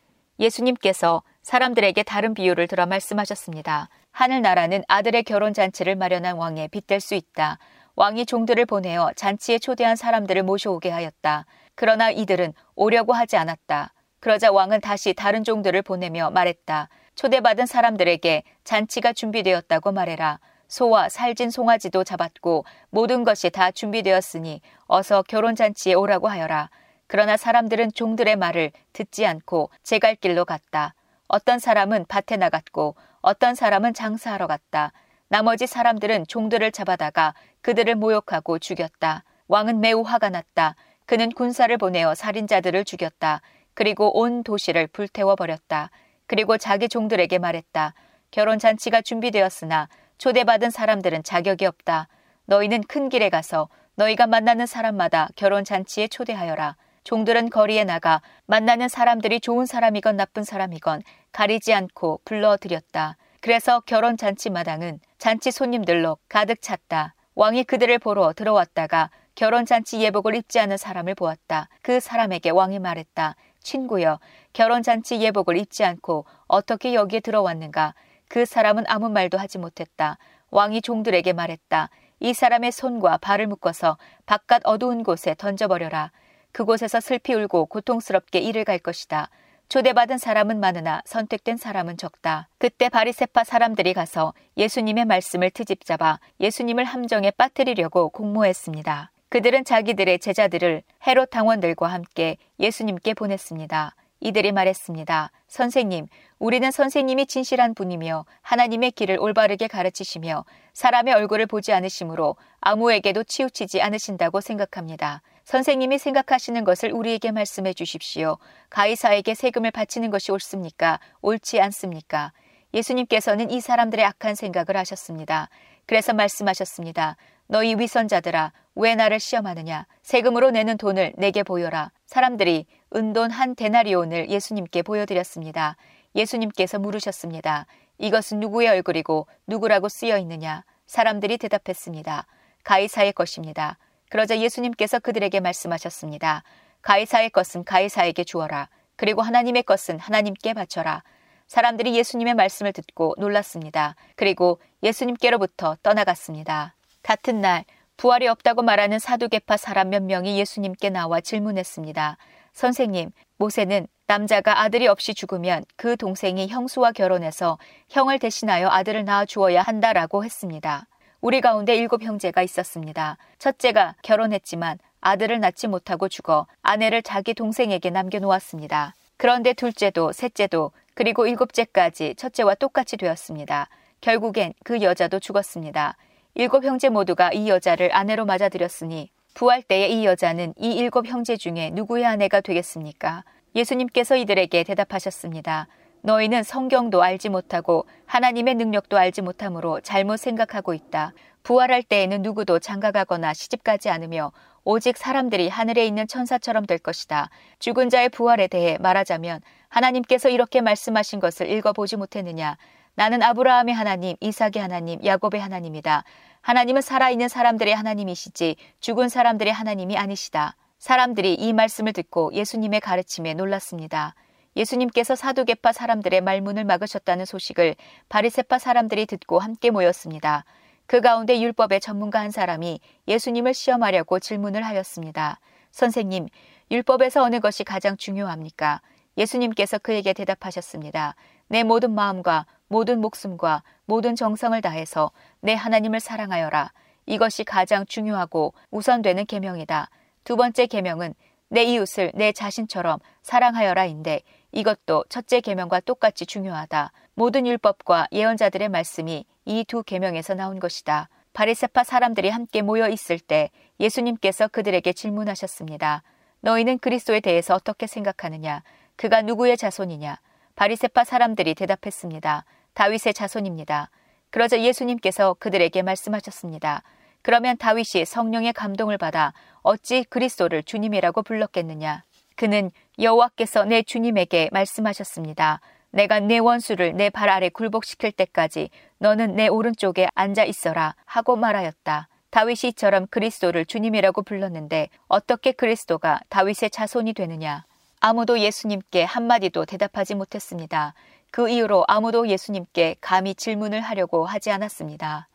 예수님께서 사람들에게 다른 비유를 들어 말씀하셨습니다. 하늘나라는 아들의 결혼 잔치를 마련한 왕에 빗댈 수 있다. 왕이 종들을 보내어 잔치에 초대한 사람들을 모셔오게 하였다. 그러나 이들은 오려고 하지 않았다. 그러자 왕은 다시 다른 종들을 보내며 말했다. 초대받은 사람들에게 잔치가 준비되었다고 말해라. 소와 살진 송아지도 잡았고 모든 것이 다 준비되었으니 어서 결혼 잔치에 오라고 하여라. 그러나 사람들은 종들의 말을 듣지 않고 제 갈 길로 갔다. 어떤 사람은 밭에 나갔고 어떤 사람은 장사하러 갔다. 나머지 사람들은 종들을 잡아다가 그들을 모욕하고 죽였다. 왕은 매우 화가 났다. 그는 군사를 보내어 살인자들을 죽였다. 그리고 온 도시를 불태워 버렸다. 그리고 자기 종들에게 말했다. 결혼 잔치가 준비되었으나 초대받은 사람들은 자격이 없다. 너희는 큰 길에 가서 너희가 만나는 사람마다 결혼 잔치에 초대하여라. 종들은 거리에 나가 만나는 사람들이 좋은 사람이건 나쁜 사람이건 가리지 않고 불러들였다. 그래서 결혼 잔치 마당은 잔치 손님들로 가득 찼다. 왕이 그들을 보러 들어왔다가 결혼 잔치 예복을 입지 않은 사람을 보았다. 그 사람에게 왕이 말했다. 친구여, 결혼 잔치 예복을 입지 않고 어떻게 여기에 들어왔는가? 그 사람은 아무 말도 하지 못했다. 왕이 종들에게 말했다. 이 사람의 손과 발을 묶어서 바깥 어두운 곳에 던져버려라. 그곳에서 슬피 울고 고통스럽게 일을 갈 것이다. 초대받은 사람은 많으나 선택된 사람은 적다. 그때 바리세파 사람들이 가서 예수님의 말씀을 트집잡아 예수님을 함정에 빠뜨리려고 공모했습니다. 그들은 자기들의 제자들을 헤롯 당원들과 함께 예수님께 보냈습니다. 이들이 말했습니다. 선생님, 우리는 선생님이 진실한 분이며 하나님의 길을 올바르게 가르치시며 사람의 얼굴을 보지 않으시므로 아무에게도 치우치지 않으신다고 생각합니다. 선생님이 생각하시는 것을 우리에게 말씀해 주십시오. 가이사에게 세금을 바치는 것이 옳습니까? 옳지 않습니까? 예수님께서는 이 사람들의 악한 생각을 하셨습니다. 그래서 말씀하셨습니다. 너희 위선자들아, 왜 나를 시험하느냐? 세금으로 내는 돈을 내게 보여라. 사람들이 은돈 한 데나리온을 예수님께 보여드렸습니다. 예수님께서 물으셨습니다. 이것은 누구의 얼굴이고 누구라고 쓰여 있느냐? 사람들이 대답했습니다. 가이사의 것입니다. 그러자 예수님께서 그들에게 말씀하셨습니다. 가이사의 것은 가이사에게 주어라. 그리고 하나님의 것은 하나님께 바쳐라. 사람들이 예수님의 말씀을 듣고 놀랐습니다. 그리고 예수님께로부터 떠나갔습니다. 같은 날 부활이 없다고 말하는 사두개파 사람 몇 명이 예수님께 나와 질문했습니다. 선생님, 모세는 남자가 아들이 없이 죽으면 그 동생이 형수와 결혼해서 형을 대신하여 아들을 낳아 주어야 한다라고 했습니다. 우리 가운데 일곱 형제가 있었습니다. 첫째가 결혼했지만 아들을 낳지 못하고 죽어 아내를 자기 동생에게 남겨놓았습니다. 그런데 둘째도 셋째도 그리고 일곱째까지 첫째와 똑같이 되었습니다. 결국엔 그 여자도 죽었습니다. 일곱 형제 모두가 이 여자를 아내로 맞아들였으니 부활 때에 이 여자는 이 일곱 형제 중에 누구의 아내가 되겠습니까? 예수님께서 이들에게 대답하셨습니다. 너희는 성경도 알지 못하고 하나님의 능력도 알지 못하므로 잘못 생각하고 있다. 부활할 때에는 누구도 장가가거나 시집가지 않으며 오직 사람들이 하늘에 있는 천사처럼 될 것이다. 죽은 자의 부활에 대해 말하자면 하나님께서 이렇게 말씀하신 것을 읽어보지 못했느냐. 나는 아브라함의 하나님, 이삭의 하나님, 야곱의 하나님이다. 하나님은 살아있는 사람들의 하나님이시지 죽은 사람들의 하나님이 아니시다. 사람들이 이 말씀을 듣고 예수님의 가르침에 놀랐습니다. 예수님께서 사두개파 사람들의 말문을 막으셨다는 소식을 바리세파 사람들이 듣고 함께 모였습니다. 그 가운데 율법의 전문가 한 사람이 예수님을 시험하려고 질문을 하였습니다. 선생님, 율법에서 어느 것이 가장 중요합니까? 예수님께서 그에게 대답하셨습니다. 내 모든 마음과 모든 목숨과 모든 정성을 다해서 내 하나님을 사랑하여라. 이것이 가장 중요하고 우선되는 계명이다. 두 번째 계명은 내 이웃을 내 자신처럼 사랑하여라인데 이것도 첫째 계명과 똑같이 중요하다. 모든 율법과 예언자들의 말씀이 이 두 계명에서 나온 것이다. 바리세파 사람들이 함께 모여 있을 때 예수님께서 그들에게 질문하셨습니다. 너희는 그리스도에 대해서 어떻게 생각하느냐? 그가 누구의 자손이냐? 바리세파 사람들이 대답했습니다. 다윗의 자손입니다. 그러자 예수님께서 그들에게 말씀하셨습니다. 그러면 다윗이 성령의 감동을 받아 어찌 그리스도를 주님이라고 불렀겠느냐? 그는 여호와께서 내 주님에게 말씀하셨습니다. 내가 내 원수를 내 발 아래 굴복시킬 때까지 너는 내 오른쪽에 앉아 있어라 하고 말하였다. 다윗이 이처럼 그리스도를 주님이라고 불렀는데 어떻게 그리스도가 다윗의 자손이 되느냐? 아무도 예수님께 한마디도 대답하지 못했습니다. 그 이후로 아무도 예수님께 감히 질문을 하려고 하지 않았습니다.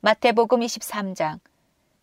마태복음 23장.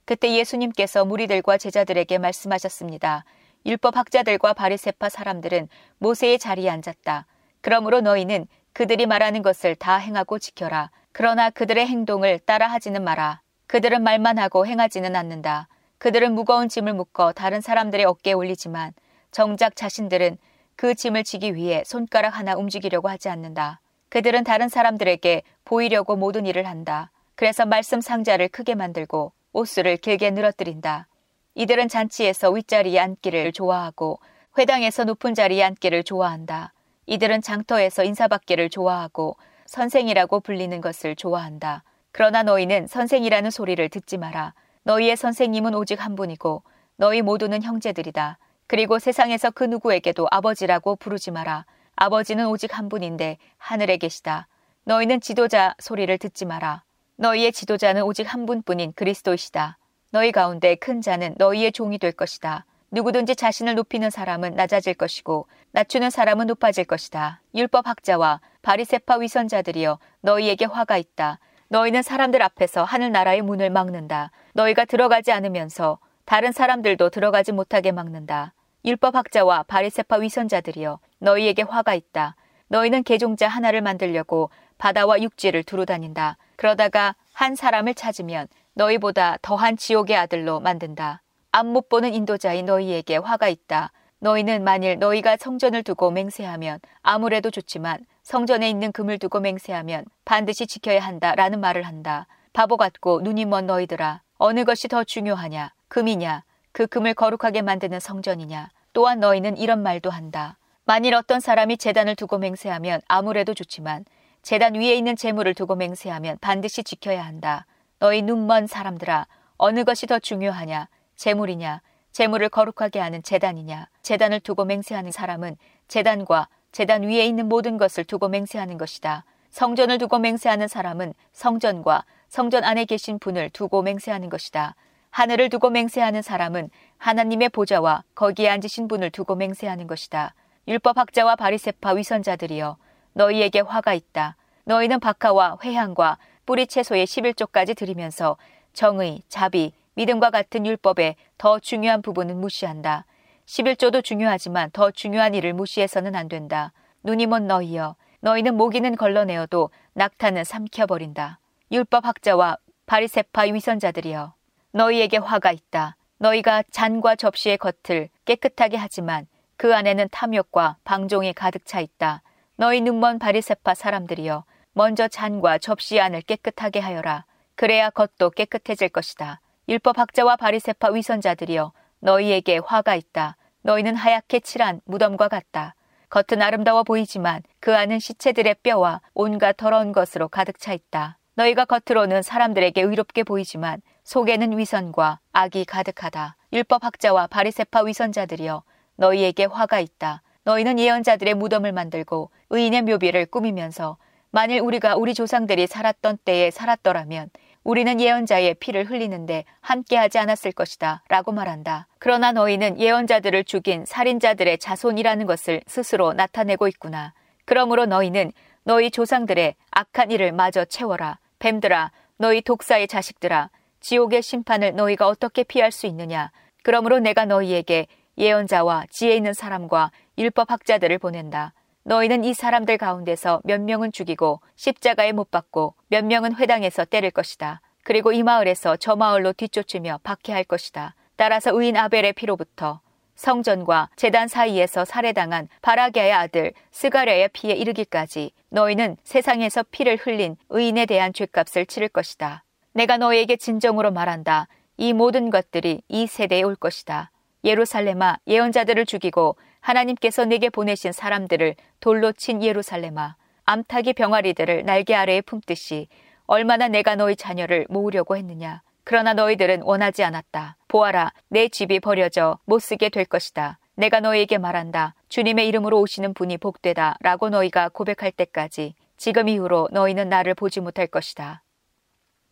그때 예수님께서 무리들과 제자들에게 말씀하셨습니다. 율법 학자들과 바리세파 사람들은 모세의 자리에 앉았다. 그러므로 너희는 그들이 말하는 것을 다 행하고 지켜라. 그러나 그들의 행동을 따라하지는 마라. 그들은 말만 하고 행하지는 않는다. 그들은 무거운 짐을 묶어 다른 사람들의 어깨에 올리지만 정작 자신들은 그 짐을 지기 위해 손가락 하나 움직이려고 하지 않는다. 그들은 다른 사람들에게 보이려고 모든 일을 한다. 그래서 말씀 상자를 크게 만들고 옷수를 길게 늘어뜨린다. 이들은 잔치에서 윗자리에 앉기를 좋아하고 회당에서 높은 자리에 앉기를 좋아한다. 이들은 장터에서 인사받기를 좋아하고 선생이라고 불리는 것을 좋아한다. 그러나 너희는 선생이라는 소리를 듣지 마라. 너희의 선생님은 오직 한 분이고 너희 모두는 형제들이다. 그리고 세상에서 그 누구에게도 아버지라고 부르지 마라. 아버지는 오직 한 분인데 하늘에 계시다. 너희는 지도자 소리를 듣지 마라. 너희의 지도자는 오직 한 분뿐인 그리스도이시다. 너희 가운데 큰 자는 너희의 종이 될 것이다. 누구든지 자신을 높이는 사람은 낮아질 것이고 낮추는 사람은 높아질 것이다. 율법 학자와 바리세파 위선자들이여 너희에게 화가 있다. 너희는 사람들 앞에서 하늘 나라의 문을 막는다. 너희가 들어가지 않으면서 다른 사람들도 들어가지 못하게 막는다. 율법 학자와 바리세파 위선자들이여 너희에게 화가 있다. 너희는 개종자 하나를 만들려고 바다와 육지를 두루 다닌다. 그러다가 한 사람을 찾으면 너희보다 더한 지옥의 아들로 만든다. 앞못 보는 인도자인 너희에게 화가 있다. 너희는 만일 너희가 성전을 두고 맹세하면 아무래도 좋지만 성전에 있는 금을 두고 맹세하면 반드시 지켜야 한다 라는 말을 한다. 바보 같고 눈이 먼 너희들아. 어느 것이 더 중요하냐? 금이냐? 그 금을 거룩하게 만드는 성전이냐? 또한 너희는 이런 말도 한다. 만일 어떤 사람이 재단을 두고 맹세하면 아무래도 좋지만 재단 위에 있는 재물을 두고 맹세하면 반드시 지켜야 한다. 너희 눈먼 사람들아, 어느 것이 더 중요하냐? 재물이냐? 재물을 거룩하게 하는 재단이냐? 재단을 두고 맹세하는 사람은 재단과 재단 위에 있는 모든 것을 두고 맹세하는 것이다. 성전을 두고 맹세하는 사람은 성전과 성전 안에 계신 분을 두고 맹세하는 것이다. 하늘을 두고 맹세하는 사람은 하나님의 보좌와 거기에 앉으신 분을 두고 맹세하는 것이다. 율법학자와 바리세파 위선자들이여 너희에게 화가 있다. 너희는 박하와 회향과 뿌리 채소의 11조까지 드리면서 정의, 자비, 믿음과 같은 율법의 더 중요한 부분은 무시한다. 11조도 중요하지만 더 중요한 일을 무시해서는 안 된다. 눈이 먼 너희여, 너희는 모기는 걸러내어도 낙타는 삼켜버린다. 율법학자와 바리세파 위선자들이여, 너희에게 화가 있다. 너희가 잔과 접시의 겉을 깨끗하게 하지만 그 안에는 탐욕과 방종이 가득 차 있다. 너희 눈먼 바리세파 사람들이여 먼저 잔과 접시 안을 깨끗하게 하여라. 그래야 겉도 깨끗해질 것이다. 율법 학자와 바리세파 위선자들이여 너희에게 화가 있다. 너희는 하얗게 칠한 무덤과 같다. 겉은 아름다워 보이지만 그 안은 시체들의 뼈와 온갖 더러운 것으로 가득 차 있다. 너희가 겉으로는 사람들에게 의롭게 보이지만 속에는 위선과 악이 가득하다. 율법학자와 바리세파 위선자들이여 너희에게 화가 있다. 너희는 예언자들의 무덤을 만들고 의인의 묘비를 꾸미면서 만일 우리가 우리 조상들이 살았던 때에 살았더라면 우리는 예언자의 피를 흘리는데 함께하지 않았을 것이다. 라고 말한다. 그러나 너희는 예언자들을 죽인 살인자들의 자손이라는 것을 스스로 나타내고 있구나. 그러므로 너희는 너희 조상들의 악한 일을 마저 채워라. 뱀들아, 너희 독사의 자식들아, 지옥의 심판을 너희가 어떻게 피할 수 있느냐. 그러므로 내가 너희에게 예언자와 지혜 있는 사람과 율법학자들을 보낸다. 너희는 이 사람들 가운데서 몇 명은 죽이고 십자가에 못 박고 몇 명은 회당에서 때릴 것이다. 그리고 이 마을에서 저 마을로 뒤쫓으며 박해할 것이다. 따라서 의인 아벨의 피로부터 성전과 재단 사이에서 살해당한 바라게의 아들 스가랴의 피에 이르기까지 너희는 세상에서 피를 흘린 의인에 대한 죄값을 치를 것이다. 내가 너희에게 진정으로 말한다. 이 모든 것들이 이 세대에 올 것이다. 예루살렘아 예언자들을 죽이고 하나님께서 내게 보내신 사람들을 돌로 친 예루살렘아 암탉이 병아리들을 날개 아래에 품듯이 얼마나 내가 너희 자녀를 모으려고 했느냐. 그러나 너희들은 원하지 않았다. 보아라, 내 집이 버려져 못 쓰게 될 것이다. 내가 너희에게 말한다. 주님의 이름으로 오시는 분이 복되다. 라고 너희가 고백할 때까지 지금 이후로 너희는 나를 보지 못할 것이다.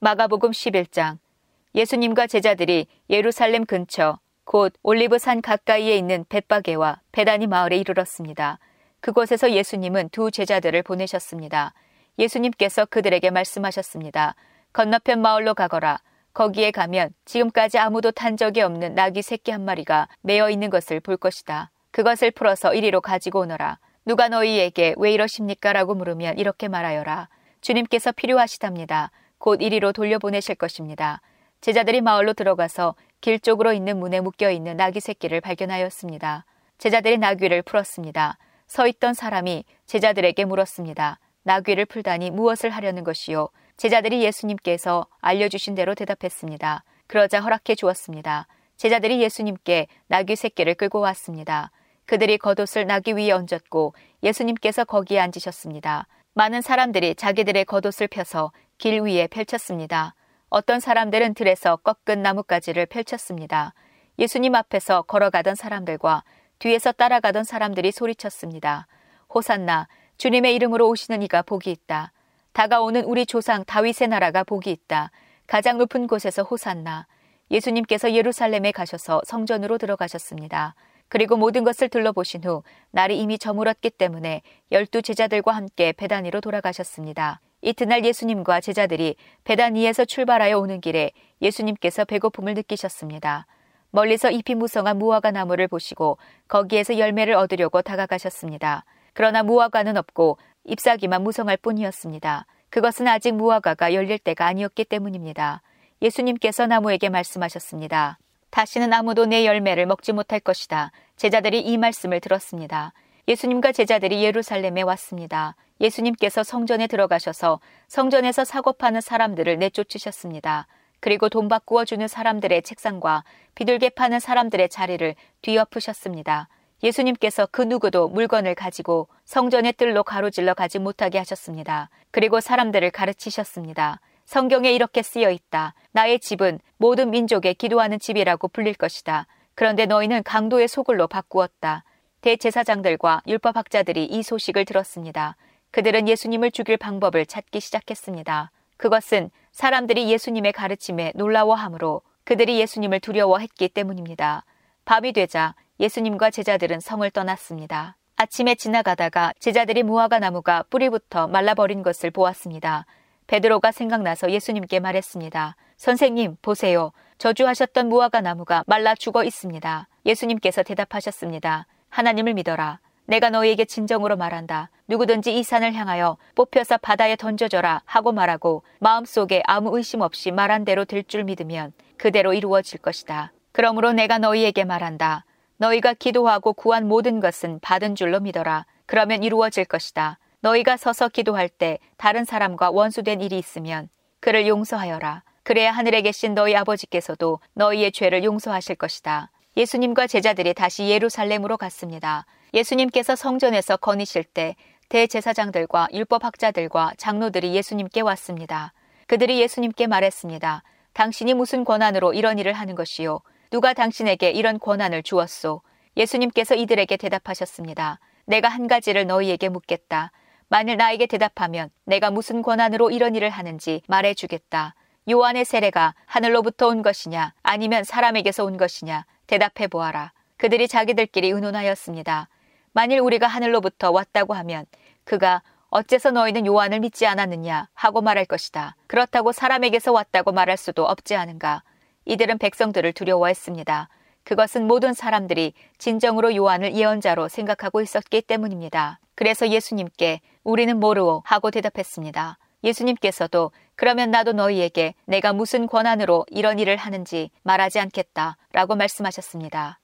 마가복음 11장 예수님과 제자들이 예루살렘 근처 곧 올리브산 가까이에 있는 벳바게와 베다니 마을에 이르렀습니다. 그곳에서 예수님은 두 제자들을 보내셨습니다. 예수님께서 그들에게 말씀하셨습니다. 건너편 마을로 가거라. 거기에 가면 지금까지 아무도 탄 적이 없는 나귀 새끼 한 마리가 매어 있는 것을 볼 것이다. 그것을 풀어서 이리로 가지고 오너라. 누가 너희에게 왜 이러십니까? 라고 물으면 이렇게 말하여라. 주님께서 필요하시답니다. 곧 이리로 돌려보내실 것입니다. 제자들이 마을로 들어가서 길 쪽으로 있는 문에 묶여 있는 나귀 새끼를 발견하였습니다. 제자들이 나귀를 풀었습니다. 서 있던 사람이 제자들에게 물었습니다. 나귀를 풀다니 무엇을 하려는 것이요? 제자들이 예수님께서 알려주신 대로 대답했습니다. 그러자 허락해 주었습니다. 제자들이 예수님께 나귀 새끼를 끌고 왔습니다. 그들이 겉옷을 나귀 위에 얹었고 예수님께서 거기에 앉으셨습니다. 많은 사람들이 자기들의 겉옷을 펴서 길 위에 펼쳤습니다. 어떤 사람들은 들에서 꺾은 나뭇가지를 펼쳤습니다. 예수님 앞에서 걸어가던 사람들과 뒤에서 따라가던 사람들이 소리쳤습니다. 호산나, 주님의 이름으로 오시는 이가 복이 있다. 다가오는 우리 조상 다윗의 나라가 복이 있다. 가장 높은 곳에서 호산나. 예수님께서 예루살렘에 가셔서 성전으로 들어가셨습니다. 그리고 모든 것을 둘러보신 후 날이 이미 저물었기 때문에 열두 제자들과 함께 배단위로 돌아가셨습니다. 이튿날 예수님과 제자들이 베다니에서 출발하여 오는 길에 예수님께서 배고픔을 느끼셨습니다. 멀리서 잎이 무성한 무화과 나무를 보시고 거기에서 열매를 얻으려고 다가가셨습니다. 그러나 무화과는 없고 잎사귀만 무성할 뿐이었습니다. 그것은 아직 무화과가 열릴 때가 아니었기 때문입니다. 예수님께서 나무에게 말씀하셨습니다. 다시는 아무도 내 열매를 먹지 못할 것이다. 제자들이 이 말씀을 들었습니다. 예수님과 제자들이 예루살렘에 왔습니다. 예수님께서 성전에 들어가셔서 성전에서 사고 파는 사람들을 내쫓으셨습니다. 그리고 돈 바꾸어 주는 사람들의 책상과 비둘개 파는 사람들의 자리를 뒤엎으셨습니다. 예수님께서 그 누구도 물건을 가지고 성전의 뜰로 가로질러 가지 못하게 하셨습니다. 그리고 사람들을 가르치셨습니다. 성경에 이렇게 쓰여 있다. 나의 집은 모든 민족의 기도하는 집이라고 불릴 것이다. 그런데 너희는 강도의 소굴로 바꾸었다. 대제사장들과 율법학자들이 이 소식을 들었습니다. 그들은 예수님을 죽일 방법을 찾기 시작했습니다. 그것은 사람들이 예수님의 가르침에 놀라워하므로 그들이 예수님을 두려워했기 때문입니다. 밤이 되자 예수님과 제자들은 성을 떠났습니다. 아침에 지나가다가 제자들이 무화과 나무가 뿌리부터 말라버린 것을 보았습니다. 베드로가 생각나서 예수님께 말했습니다. 선생님, 보세요. 저주하셨던 무화과 나무가 말라 죽어 있습니다. 예수님께서 대답하셨습니다. 하나님을 믿어라. 내가 너희에게 진정으로 말한다. 누구든지 이 산을 향하여 뽑혀서 바다에 던져져라 하고 말하고 마음속에 아무 의심 없이 말한 대로 될 줄 믿으면 그대로 이루어질 것이다. 그러므로 내가 너희에게 말한다. 너희가 기도하고 구한 모든 것은 받은 줄로 믿어라. 그러면 이루어질 것이다. 너희가 서서 기도할 때 다른 사람과 원수된 일이 있으면 그를 용서하여라. 그래야 하늘에 계신 너희 아버지께서도 너희의 죄를 용서하실 것이다. 예수님과 제자들이 다시 예루살렘으로 갔습니다. 예수님께서 성전에서 거니실 때 대제사장들과 율법학자들과 장로들이 예수님께 왔습니다. 그들이 예수님께 말했습니다. 당신이 무슨 권한으로 이런 일을 하는 것이요? 누가 당신에게 이런 권한을 주었소? 예수님께서 이들에게 대답하셨습니다. 내가 한 가지를 너희에게 묻겠다. 만일 나에게 대답하면 내가 무슨 권한으로 이런 일을 하는지 말해주겠다. 요한의 세례가 하늘로부터 온 것이냐 아니면 사람에게서 온 것이냐 대답해 보아라. 그들이 자기들끼리 의논하였습니다. 만일 우리가 하늘로부터 왔다고 하면 그가 어째서 너희는 요한을 믿지 않았느냐 하고 말할 것이다. 그렇다고 사람에게서 왔다고 말할 수도 없지 않은가. 이들은 백성들을 두려워했습니다. 그것은 모든 사람들이 진정으로 요한을 예언자로 생각하고 있었기 때문입니다. 그래서 예수님께 우리는 모르오 하고 대답했습니다. 예수님께서도 그러면 나도 너희에게 내가 무슨 권한으로 이런 일을 하는지 말하지 않겠다 라고 말씀하셨습니다.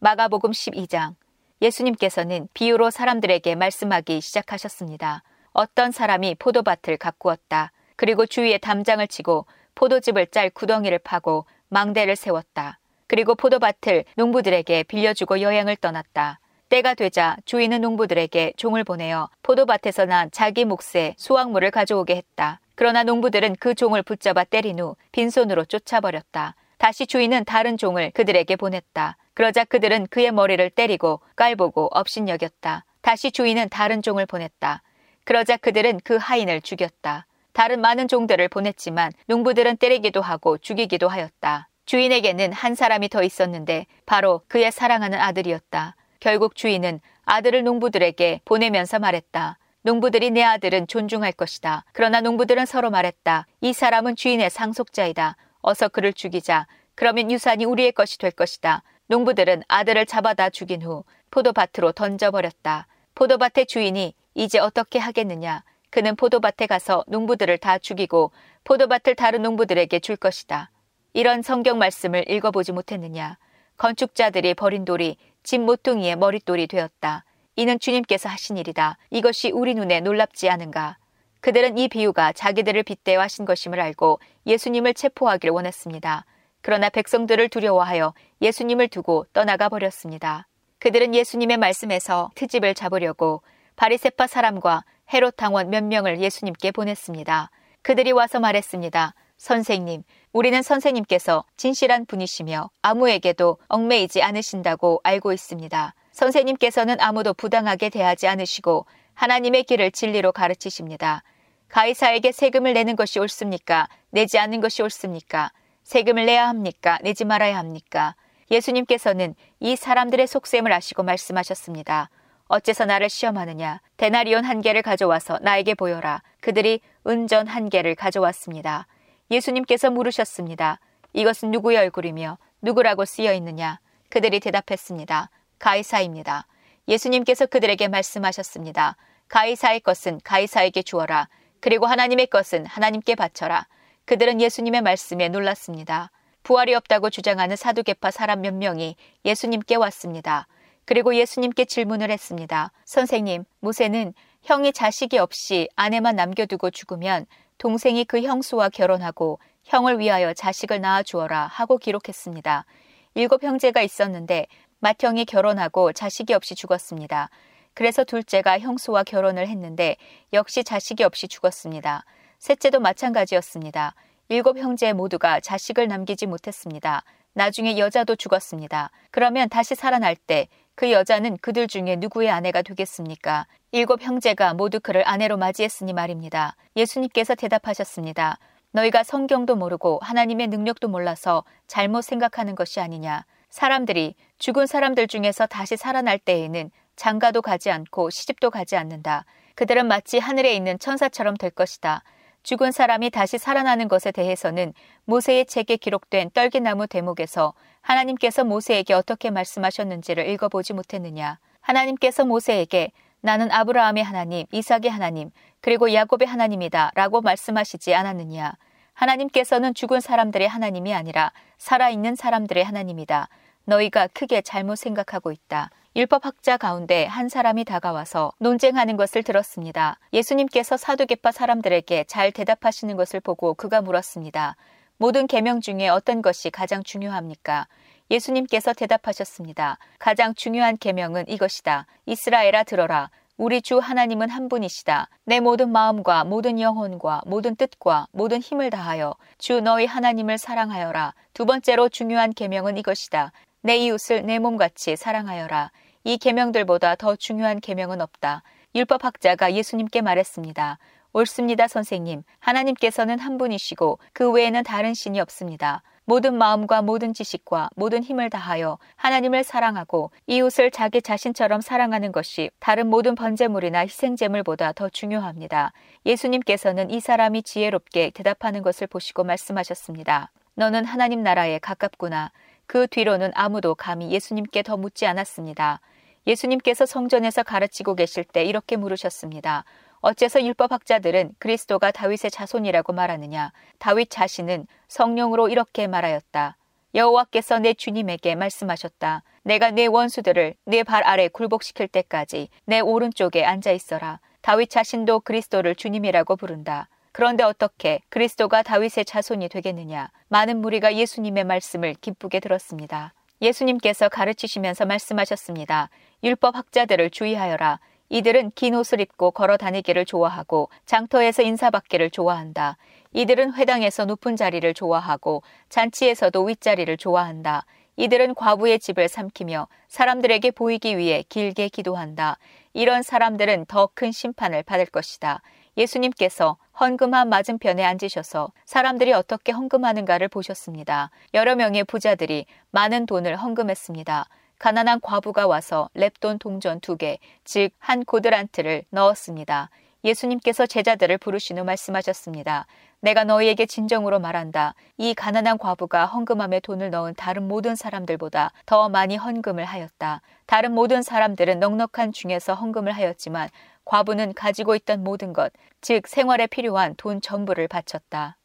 마가복음 12장 예수님께서는 비유로 사람들에게 말씀하기 시작하셨습니다. 어떤 사람이 포도밭을 가꾸었다. 그리고 주위에 담장을 치고 포도즙을 짤 구덩이를 파고 망대를 세웠다. 그리고 포도밭을 농부들에게 빌려주고 여행을 떠났다. 때가 되자 주인은 농부들에게 종을 보내어 포도밭에서 난 자기 몫의 수확물을 가져오게 했다. 그러나 농부들은 그 종을 붙잡아 때린 후 빈손으로 쫓아버렸다. 다시 주인은 다른 종을 그들에게 보냈다. 그러자 그들은 그의 머리를 때리고 깔보고 업신여겼다. 다시 주인은 다른 종을 보냈다. 그러자 그들은 그 하인을 죽였다. 다른 많은 종들을 보냈지만 농부들은 때리기도 하고 죽이기도 하였다. 주인에게는 한 사람이 더 있었는데 바로 그의 사랑하는 아들이었다. 결국 주인은 아들을 농부들에게 보내면서 말했다. 농부들이 내 아들은 존중할 것이다. 그러나 농부들은 서로 말했다. 이 사람은 주인의 상속자이다. 어서 그를 죽이자. 그러면 유산이 우리의 것이 될 것이다. 농부들은 아들을 잡아다 죽인 후 포도밭으로 던져버렸다. 포도밭의 주인이 이제 어떻게 하겠느냐. 그는 포도밭에 가서 농부들을 다 죽이고 포도밭을 다른 농부들에게 줄 것이다. 이런 성경 말씀을 읽어보지 못했느냐. 건축자들이 버린 돌이 집 모퉁이의 머릿돌이 되었다. 이는 주님께서 하신 일이다. 이것이 우리 눈에 놀랍지 않은가. 그들은 이 비유가 자기들을 빗대어 하신 것임을 알고 예수님을 체포하기를 원했습니다. 그러나 백성들을 두려워하여 예수님을 두고 떠나가 버렸습니다. 그들은 예수님의 말씀에서 트집을 잡으려고 바리세파 사람과 헤롯 당원 몇 명을 예수님께 보냈습니다. 그들이 와서 말했습니다. 선생님, 우리는 선생님께서 진실한 분이시며 아무에게도 얽매이지 않으신다고 알고 있습니다. 선생님께서는 아무도 부당하게 대하지 않으시고 하나님의 길을 진리로 가르치십니다. 가이사에게 세금을 내는 것이 옳습니까? 내지 않는 것이 옳습니까? 세금을 내야 합니까? 내지 말아야 합니까? 예수님께서는 이 사람들의 속셈을 아시고 말씀하셨습니다. 어째서 나를 시험하느냐? 데나리온 한 개를 가져와서 나에게 보여라. 그들이 은전 한 개를 가져왔습니다. 예수님께서 물으셨습니다. 이것은 누구의 얼굴이며 누구라고 쓰여 있느냐? 그들이 대답했습니다. 가이사입니다. 예수님께서 그들에게 말씀하셨습니다. 가이사의 것은 가이사에게 주어라. 그리고 하나님의 것은 하나님께 바쳐라. 그들은 예수님의 말씀에 놀랐습니다. 부활이 없다고 주장하는 사두개파 사람 몇 명이 예수님께 왔습니다. 그리고 예수님께 질문을 했습니다. 선생님, 모세는 형이 자식이 없이 아내만 남겨두고 죽으면 동생이 그 형수와 결혼하고 형을 위하여 자식을 낳아 주어라 하고 기록했습니다. 일곱 형제가 있었는데 맏형이 결혼하고 자식이 없이 죽었습니다. 그래서 둘째가 형수와 결혼을 했는데 역시 자식이 없이 죽었습니다. 셋째도 마찬가지였습니다. 일곱 형제 모두가 자식을 남기지 못했습니다. 나중에 여자도 죽었습니다. 그러면 다시 살아날 때 그 여자는 그들 중에 누구의 아내가 되겠습니까? 일곱 형제가 모두 그를 아내로 맞이했으니 말입니다. 예수님께서 대답하셨습니다. 너희가 성경도 모르고 하나님의 능력도 몰라서 잘못 생각하는 것이 아니냐. 사람들이 죽은 사람들 중에서 다시 살아날 때에는 장가도 가지 않고 시집도 가지 않는다. 그들은 마치 하늘에 있는 천사처럼 될 것이다. 죽은 사람이 다시 살아나는 것에 대해서는 모세의 책에 기록된 떨기나무 대목에서 하나님께서 모세에게 어떻게 말씀하셨는지를 읽어보지 못했느냐. 하나님께서 모세에게 나는 아브라함의 하나님, 이삭의 하나님, 그리고 야곱의 하나님이다 라고 말씀하시지 않았느냐. 하나님께서는 죽은 사람들의 하나님이 아니라 살아있는 사람들의 하나님이다. 너희가 크게 잘못 생각하고 있다. 율법학자 가운데 한 사람이 다가와서 논쟁하는 것을 들었습니다. 예수님께서 사두개파 사람들에게 잘 대답하시는 것을 보고 그가 물었습니다. 모든 계명 중에 어떤 것이 가장 중요합니까? 예수님께서 대답하셨습니다. 가장 중요한 계명은 이것이다. 이스라엘아 들어라. 우리 주 하나님은 한 분이시다. 내 모든 마음과 모든 영혼과 모든 뜻과 모든 힘을 다하여 주 너희 하나님을 사랑하여라. 두 번째로 중요한 계명은 이것이다. 내 이웃을 내 몸같이 사랑하여라. 이 계명들보다 더 중요한 계명은 없다. 율법학자가 예수님께 말했습니다. 옳습니다, 선생님. 하나님께서는 한 분이시고 그 외에는 다른 신이 없습니다. 모든 마음과 모든 지식과 모든 힘을 다하여 하나님을 사랑하고 이웃을 자기 자신처럼 사랑하는 것이 다른 모든 번제물이나 희생제물보다 더 중요합니다. 예수님께서는 이 사람이 지혜롭게 대답하는 것을 보시고 말씀하셨습니다. 너는 하나님 나라에 가깝구나. 그 뒤로는 아무도 감히 예수님께 더 묻지 않았습니다. 예수님께서 성전에서 가르치고 계실 때 이렇게 물으셨습니다. 어째서 율법학자들은 그리스도가 다윗의 자손이라고 말하느냐? 다윗 자신은 성령으로 이렇게 말하였다. 여호와께서 내 주님에게 말씀하셨다. 내가 내 원수들을 내 발 아래 굴복시킬 때까지 내 오른쪽에 앉아 있어라. 다윗 자신도 그리스도를 주님이라고 부른다. 그런데 어떻게 그리스도가 다윗의 자손이 되겠느냐? 많은 무리가 예수님의 말씀을 기쁘게 들었습니다. 예수님께서 가르치시면서 말씀하셨습니다. 율법 학자들을 주의하여라. 이들은 긴 옷을 입고 걸어 다니기를 좋아하고 장터에서 인사받기를 좋아한다. 이들은 회당에서 높은 자리를 좋아하고 잔치에서도 윗자리를 좋아한다. 이들은 과부의 집을 삼키며 사람들에게 보이기 위해 길게 기도한다. 이런 사람들은 더 큰 심판을 받을 것이다. 예수님께서 헌금함 맞은편에 앉으셔서 사람들이 어떻게 헌금하는가를 보셨습니다. 여러 명의 부자들이 많은 돈을 헌금했습니다. 가난한 과부가 와서 랩돈 동전 두 개, 즉 한 고드란트를 넣었습니다. 예수님께서 제자들을 부르신 후 말씀하셨습니다. 내가 너희에게 진정으로 말한다. 이 가난한 과부가 헌금함에 돈을 넣은 다른 모든 사람들보다 더 많이 헌금을 하였다. 다른 모든 사람들은 넉넉한 중에서 헌금을 하였지만 과부는 가지고 있던 모든 것, 즉 생활에 필요한 돈 전부를 바쳤다.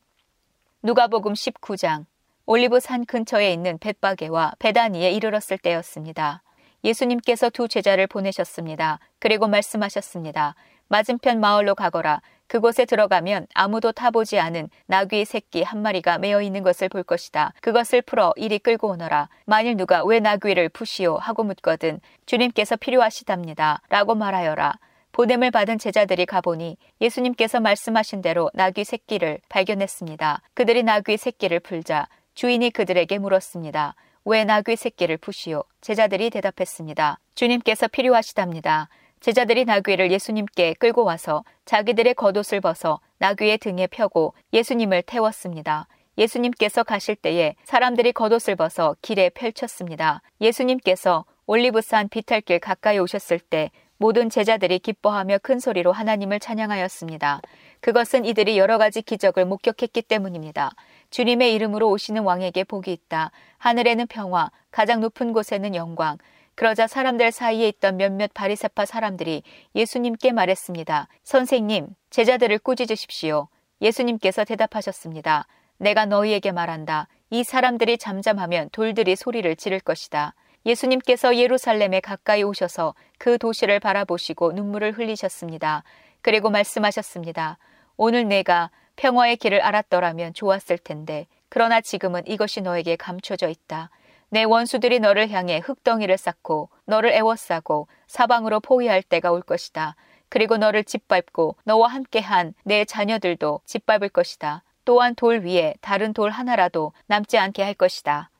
누가복음 19장 올리브 산 근처에 있는 벳바게와 베다니에 이르렀을 때였습니다. 예수님께서 두 제자를 보내셨습니다. 그리고 말씀하셨습니다. 맞은편 마을로 가거라. 그곳에 들어가면 아무도 타보지 않은 나귀 새끼 한 마리가 매어 있는 것을 볼 것이다. 그것을 풀어 이리 끌고 오너라. 만일 누가 왜 나귀를 푸시오 하고 묻거든 주님께서 필요하시답니다. 라고 말하여라. 보냄을 받은 제자들이 가보니 예수님께서 말씀하신 대로 나귀 새끼를 발견했습니다. 그들이 나귀 새끼를 풀자 주인이 그들에게 물었습니다. 왜 나귀 새끼를 푸시오? 제자들이 대답했습니다. 주님께서 필요하시답니다. 제자들이 나귀를 예수님께 끌고 와서 자기들의 겉옷을 벗어 나귀의 등에 펴고 예수님을 태웠습니다. 예수님께서 가실 때에 사람들이 겉옷을 벗어 길에 펼쳤습니다. 예수님께서 올리브산 비탈길 가까이 오셨을 때 모든 제자들이 기뻐하며 큰 소리로 하나님을 찬양하였습니다. 그것은 이들이 여러 가지 기적을 목격했기 때문입니다. 주님의 이름으로 오시는 왕에게 복이 있다. 하늘에는 평화, 가장 높은 곳에는 영광. 그러자 사람들 사이에 있던 몇몇 바리세파 사람들이 예수님께 말했습니다. 선생님, 제자들을 꾸짖으십시오. 예수님께서 대답하셨습니다. 내가 너희에게 말한다. 이 사람들이 잠잠하면 돌들이 소리를 지를 것이다. 예수님께서 예루살렘에 가까이 오셔서 그 도시를 바라보시고 눈물을 흘리셨습니다. 그리고 말씀하셨습니다. 오늘 내가 평화의 길을 알았더라면 좋았을 텐데 그러나 지금은 이것이 너에게 감춰져 있다. 내 원수들이 너를 향해 흙덩이를 쌓고 너를 애워싸고 사방으로 포위할 때가 올 것이다. 그리고 너를 짓밟고 너와 함께한 내 자녀들도 짓밟을 것이다. 또한 돌 위에 다른 돌 하나라도 남지 않게 할 것이다.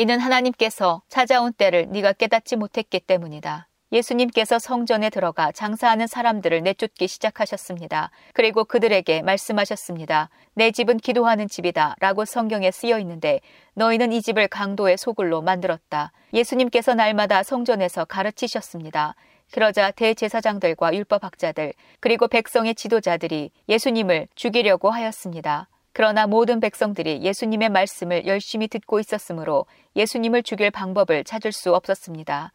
이는 하나님께서 찾아온 때를 네가 깨닫지 못했기 때문이다. 예수님께서 성전에 들어가 장사하는 사람들을 내쫓기 시작하셨습니다. 그리고 그들에게 말씀하셨습니다. 내 집은 기도하는 집이다. 라고 성경에 쓰여 있는데 너희는 이 집을 강도의 소굴로 만들었다. 예수님께서 날마다 성전에서 가르치셨습니다. 그러자 대제사장들과 율법학자들 그리고 백성의 지도자들이 예수님을 죽이려고 하였습니다. 그러나 모든 백성들이 예수님의 말씀을 열심히 듣고 있었으므로 예수님을 죽일 방법을 찾을 수 없었습니다.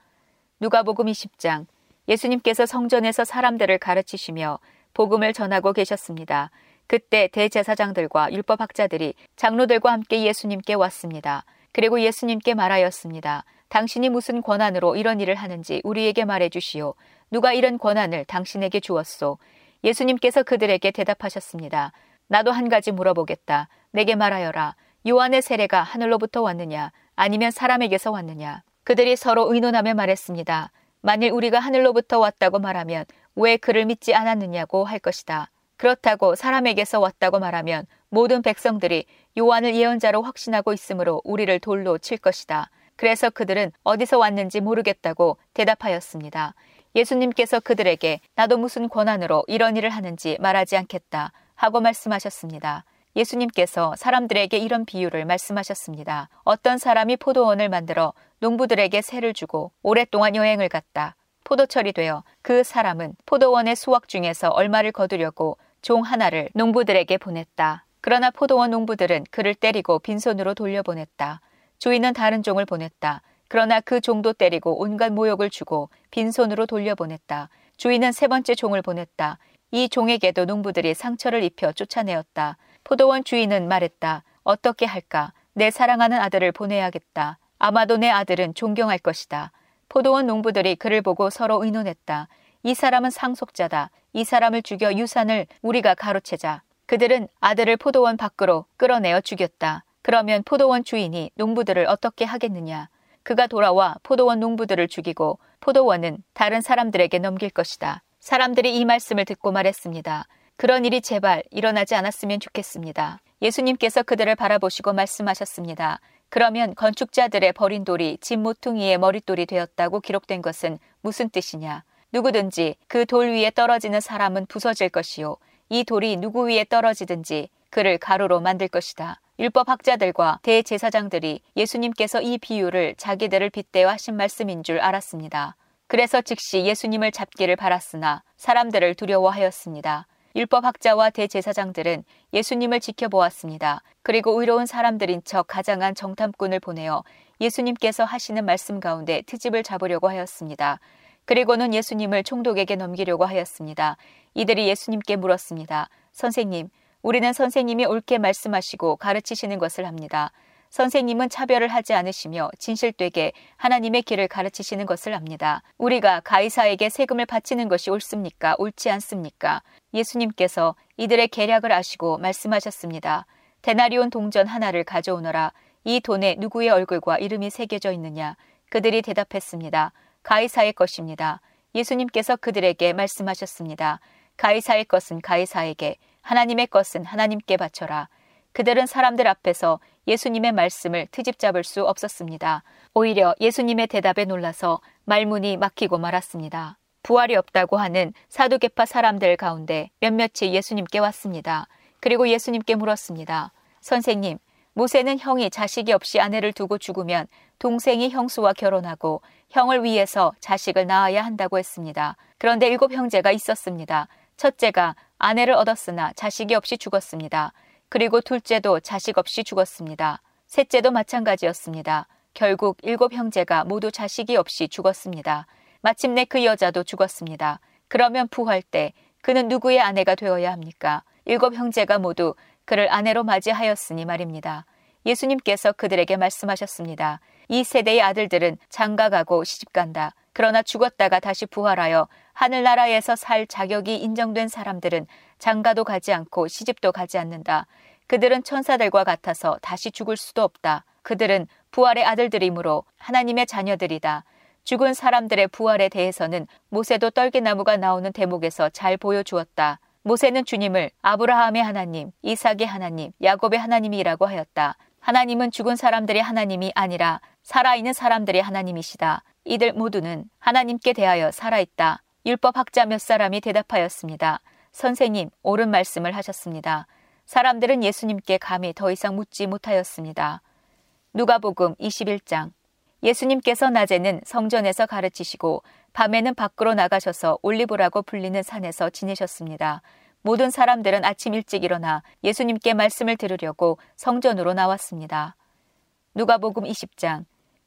누가복음 20장 예수님께서 성전에서 사람들을 가르치시며 복음을 전하고 계셨습니다. 그때 대제사장들과 율법학자들이 장로들과 함께 예수님께 왔습니다. 그리고 예수님께 말하였습니다. 당신이 무슨 권한으로 이런 일을 하는지 우리에게 말해 주시오. 누가 이런 권한을 당신에게 주었소? 예수님께서 그들에게 대답하셨습니다. 나도 한 가지 물어보겠다. 내게 말하여라. 요한의 세례가 하늘로부터 왔느냐 아니면 사람에게서 왔느냐 그들이 서로 의논하며 말했습니다. 만일 우리가 하늘로부터 왔다고 말하면 왜 그를 믿지 않았느냐고 할 것이다. 그렇다고 사람에게서 왔다고 말하면 모든 백성들이 요한을 예언자로 확신하고 있으므로 우리를 돌로 칠 것이다. 그래서 그들은 어디서 왔는지 모르겠다고 대답하였습니다. 예수님께서 그들에게 나도 무슨 권한으로 이런 일을 하는지 말하지 않겠다 하고 말씀하셨습니다. 예수님께서 사람들에게 이런 비유를 말씀하셨습니다. 어떤 사람이 포도원을 만들어 농부들에게 세를 주고 오랫동안 여행을 갔다. 포도철이 되어 그 사람은 포도원의 수확 중에서 얼마를 거두려고 종 하나를 농부들에게 보냈다. 그러나 포도원 농부들은 그를 때리고 빈손으로 돌려보냈다. 주인은 다른 종을 보냈다. 그러나 그 종도 때리고 온갖 모욕을 주고 빈손으로 돌려보냈다. 주인은 세 번째 종을 보냈다. 이 종에게도 농부들이 상처를 입혀 쫓아내었다. 포도원 주인은 말했다. 어떻게 할까? 내 사랑하는 아들을 보내야겠다. 아마도 내 아들은 존경할 것이다. 포도원 농부들이 그를 보고 서로 의논했다. 이 사람은 상속자다. 이 사람을 죽여 유산을 우리가 가로채자. 그들은 아들을 포도원 밖으로 끌어내어 죽였다. 그러면 포도원 주인이 농부들을 어떻게 하겠느냐? 그가 돌아와 포도원 농부들을 죽이고 포도원은 다른 사람들에게 넘길 것이다. 사람들이 이 말씀을 듣고 말했습니다. 그런 일이 제발 일어나지 않았으면 좋겠습니다. 예수님께서 그들을 바라보시고 말씀하셨습니다. 그러면 건축자들의 버린 돌이 집 모퉁이의 머릿돌이 되었다고 기록된 것은 무슨 뜻이냐? 누구든지 그 돌 위에 떨어지는 사람은 부서질 것이요. 이 돌이 누구 위에 떨어지든지 그를 가루로 만들 것이다. 율법 학자들과 대제사장들이 예수님께서 이 비유를 자기들을 빗대어 하신 말씀인 줄 알았습니다. 그래서 즉시 예수님을 잡기를 바랐으나 사람들을 두려워하였습니다. 율법학자와 대제사장들은 예수님을 지켜보았습니다. 그리고 의로운 사람들인 척 가장한 정탐꾼을 보내어 예수님께서 하시는 말씀 가운데 트집을 잡으려고 하였습니다. 그리고는 예수님을 총독에게 넘기려고 하였습니다. 이들이 예수님께 물었습니다. 선생님, 우리는 선생님이 옳게 말씀하시고 가르치시는 것을 합니다. 선생님은 차별을 하지 않으시며 진실되게 하나님의 길을 가르치시는 것을 압니다. 우리가 가이사에게 세금을 바치는 것이 옳습니까? 옳지 않습니까? 예수님께서 이들의 계략을 아시고 말씀하셨습니다. 데나리온 동전 하나를 가져오너라. 이 돈에 누구의 얼굴과 이름이 새겨져 있느냐? 그들이 대답했습니다. 가이사의 것입니다. 예수님께서 그들에게 말씀하셨습니다. 가이사의 것은 가이사에게, 하나님의 것은 하나님께 바쳐라. 그들은 사람들 앞에서 예수님의 말씀을 트집 잡을 수 없었습니다. 오히려 예수님의 대답에 놀라서 말문이 막히고 말았습니다. 부활이 없다고 하는 사두개파 사람들 가운데 몇몇이 예수님께 왔습니다. 그리고 예수님께 물었습니다. 선생님, 모세는 형이 자식이 없이 아내를 두고 죽으면 동생이 형수와 결혼하고 형을 위해서 자식을 낳아야 한다고 했습니다. 그런데 일곱 형제가 있었습니다. 첫째가 아내를 얻었으나 자식이 없이 죽었습니다. 그리고 둘째도 자식 없이 죽었습니다. 셋째도 마찬가지였습니다. 결국 일곱 형제가 모두 자식이 없이 죽었습니다. 마침내 그 여자도 죽었습니다. 그러면 부활 때 그는 누구의 아내가 되어야 합니까? 일곱 형제가 모두 그를 아내로 맞이하였으니 말입니다. 예수님께서 그들에게 말씀하셨습니다. 이 세대의 아들들은 장가가고 시집간다. 그러나 죽었다가 다시 부활하여 하늘나라에서 살 자격이 인정된 사람들은 장가도 가지 않고 시집도 가지 않는다. 그들은 천사들과 같아서 다시 죽을 수도 없다. 그들은 부활의 아들들이므로 하나님의 자녀들이다. 죽은 사람들의 부활에 대해서는 모세도 떨기나무가 나오는 대목에서 잘 보여주었다. 모세는 주님을 아브라함의 하나님, 이삭의 하나님, 야곱의 하나님이라고 하였다. 하나님은 죽은 사람들의 하나님이 아니라 살아있는 사람들의 하나님이시다. 이들 모두는 하나님께 대하여 살아있다. 율법학자 몇 사람이 대답하였습니다. 선생님, 옳은 말씀을 하셨습니다. 사람들은 예수님께 감히 더 이상 묻지 못하였습니다. 누가복음 21장 예수님께서 낮에는 성전에서 가르치시고 밤에는 밖으로 나가셔서 올리브라고 불리는 산에서 지내셨습니다. 모든 사람들은 아침 일찍 일어나 예수님께 말씀을 들으려고 성전으로 나왔습니다. 누가복음 20장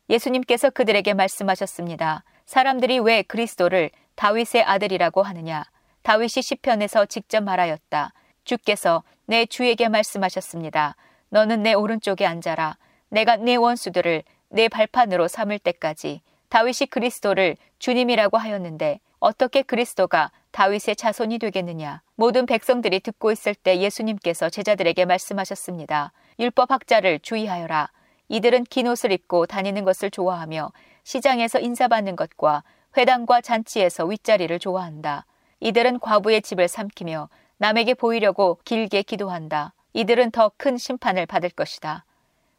예수님께서 그들에게 말씀하셨습니다. 사람들이 왜 그리스도를 다윗의 아들이라고 하느냐? 다윗이 시편에서 직접 말하였다. 주께서 내 주에게 말씀하셨습니다. 너는 내 오른쪽에 앉아라. 내가 내 원수들을 내 발판으로 삼을 때까지 다윗이 그리스도를 주님이라고 하였는데 어떻게 그리스도가 다윗의 자손이 되겠느냐? 모든 백성들이 듣고 있을 때 예수님께서 제자들에게 말씀하셨습니다. 율법학자를 주의하여라. 이들은 긴 옷을 입고 다니는 것을 좋아하며 시장에서 인사받는 것과 회당과 잔치에서 윗자리를 좋아한다. 이들은 과부의 집을 삼키며 남에게 보이려고 길게 기도한다. 이들은 더 큰 심판을 받을 것이다.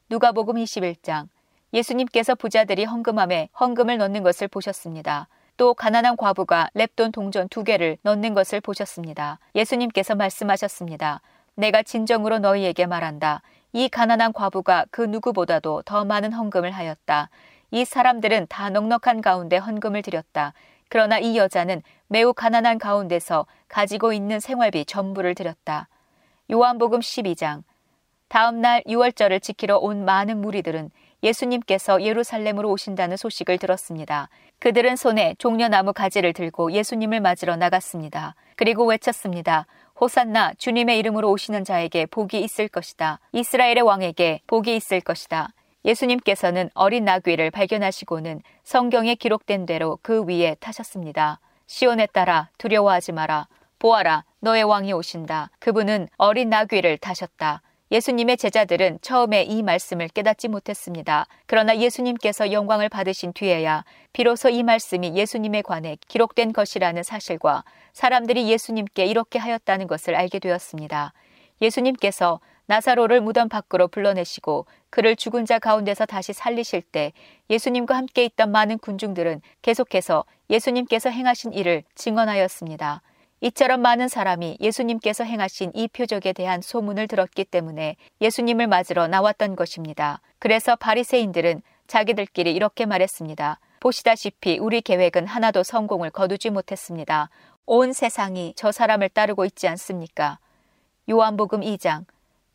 누가복음 21장 예수님께서 부자들이 헌금함에 헌금을 넣는 것을 보셨습니다. 또 가난한 과부가 랩돈 동전 두 개를 넣는 것을 보셨습니다. 예수님께서 말씀하셨습니다. 내가 진정으로 너희에게 말한다. 이 가난한 과부가 그 누구보다도 더 많은 헌금을 하였다. 이 사람들은 다 넉넉한 가운데 헌금을 드렸다. 그러나 이 여자는 매우 가난한 가운데서 가지고 있는 생활비 전부를 드렸다. 요한복음 12장. 다음 날 6월절을 지키러 온 많은 무리들은 예수님께서 예루살렘으로 오신다는 소식을 들었습니다. 그들은 손에 종려나무 가지를 들고 예수님을 맞으러 나갔습니다. 그리고 외쳤습니다. 호산나 주님의 이름으로 오시는 자에게 복이 있을 것이다. 이스라엘의 왕에게 복이 있을 것이다. 예수님께서는 어린 나귀를 발견하시고는 성경에 기록된 대로 그 위에 타셨습니다. 시온에 따라 두려워하지 마라. 보아라, 너의 왕이 오신다. 그분은 어린 나귀를 타셨다. 예수님의 제자들은 처음에 이 말씀을 깨닫지 못했습니다. 그러나 예수님께서 영광을 받으신 뒤에야 비로소 이 말씀이 예수님에 관해 기록된 것이라는 사실과 사람들이 예수님께 이렇게 하였다는 것을 알게 되었습니다. 예수님께서 나사로를 무덤 밖으로 불러내시고 그를 죽은 자 가운데서 다시 살리실 때 예수님과 함께 있던 많은 군중들은 계속해서 예수님께서 행하신 일을 증언하였습니다. 이처럼 많은 사람이 예수님께서 행하신 이 표적에 대한 소문을 들었기 때문에 예수님을 맞으러 나왔던 것입니다. 그래서 바리새인들은 자기들끼리 이렇게 말했습니다. 보시다시피 우리 계획은 하나도 성공을 거두지 못했습니다. 온 세상이 저 사람을 따르고 있지 않습니까? 요한복음 2장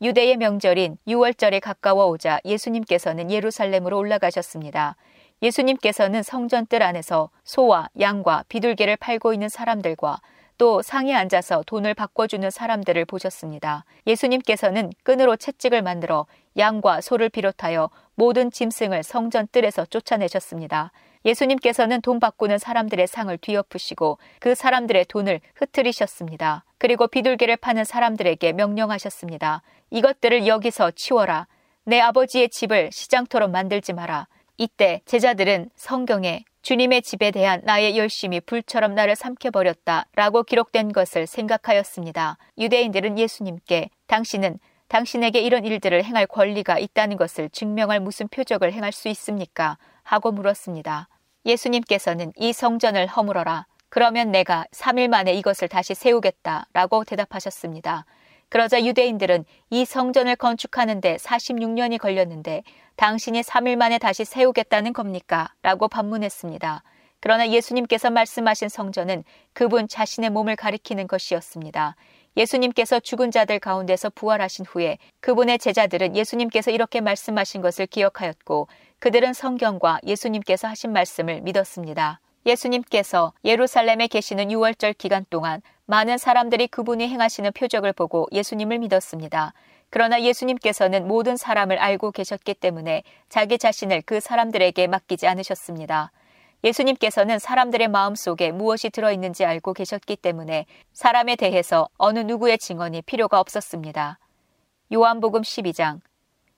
유대의 명절인 6월절에 가까워 오자 예수님께서는 예루살렘으로 올라가셨습니다. 예수님께서는 성전 뜰 안에서 소와 양과 비둘기를 팔고 있는 사람들과 또 상에 앉아서 돈을 바꿔주는 사람들을 보셨습니다. 예수님께서는 끈으로 채찍을 만들어 양과 소를 비롯하여 모든 짐승을 성전 뜰에서 쫓아내셨습니다. 예수님께서는 돈 바꾸는 사람들의 상을 뒤엎으시고 그 사람들의 돈을 흩트리셨습니다. 그리고 비둘기를 파는 사람들에게 명령하셨습니다. 이것들을 여기서 치워라. 내 아버지의 집을 시장토록 만들지 마라. 이때 제자들은 성경에 주님의 집에 대한 나의 열심이 불처럼 나를 삼켜버렸다 라고 기록된 것을 생각하였습니다. 유대인들은 예수님께 당신은 당신에게 이런 일들을 행할 권리가 있다는 것을 증명할 무슨 표적을 행할 수 있습니까? 하고 물었습니다. 예수님께서는 이 성전을 허물어라. 그러면 내가 3일 만에 이것을 다시 세우겠다. 라고 대답하셨습니다. 그러자 유대인들은 이 성전을 건축하는데 46년이 걸렸는데 당신이 3일 만에 다시 세우겠다는 겁니까? 라고 반문했습니다. 그러나 예수님께서 말씀하신 성전은 그분 자신의 몸을 가리키는 것이었습니다. 예수님께서 죽은 자들 가운데서 부활하신 후에 그분의 제자들은 예수님께서 이렇게 말씀하신 것을 기억하였고 그들은 성경과 예수님께서 하신 말씀을 믿었습니다. 예수님께서 예루살렘에 계시는 6월절 기간 동안 많은 사람들이 그분이 행하시는 표적을 보고 예수님을 믿었습니다. 그러나 예수님께서는 모든 사람을 알고 계셨기 때문에 자기 자신을 그 사람들에게 맡기지 않으셨습니다. 예수님께서는 사람들의 마음 속에 무엇이 들어있는지 알고 계셨기 때문에 사람에 대해서 어느 누구의 증언이 필요가 없었습니다. 요한복음 12장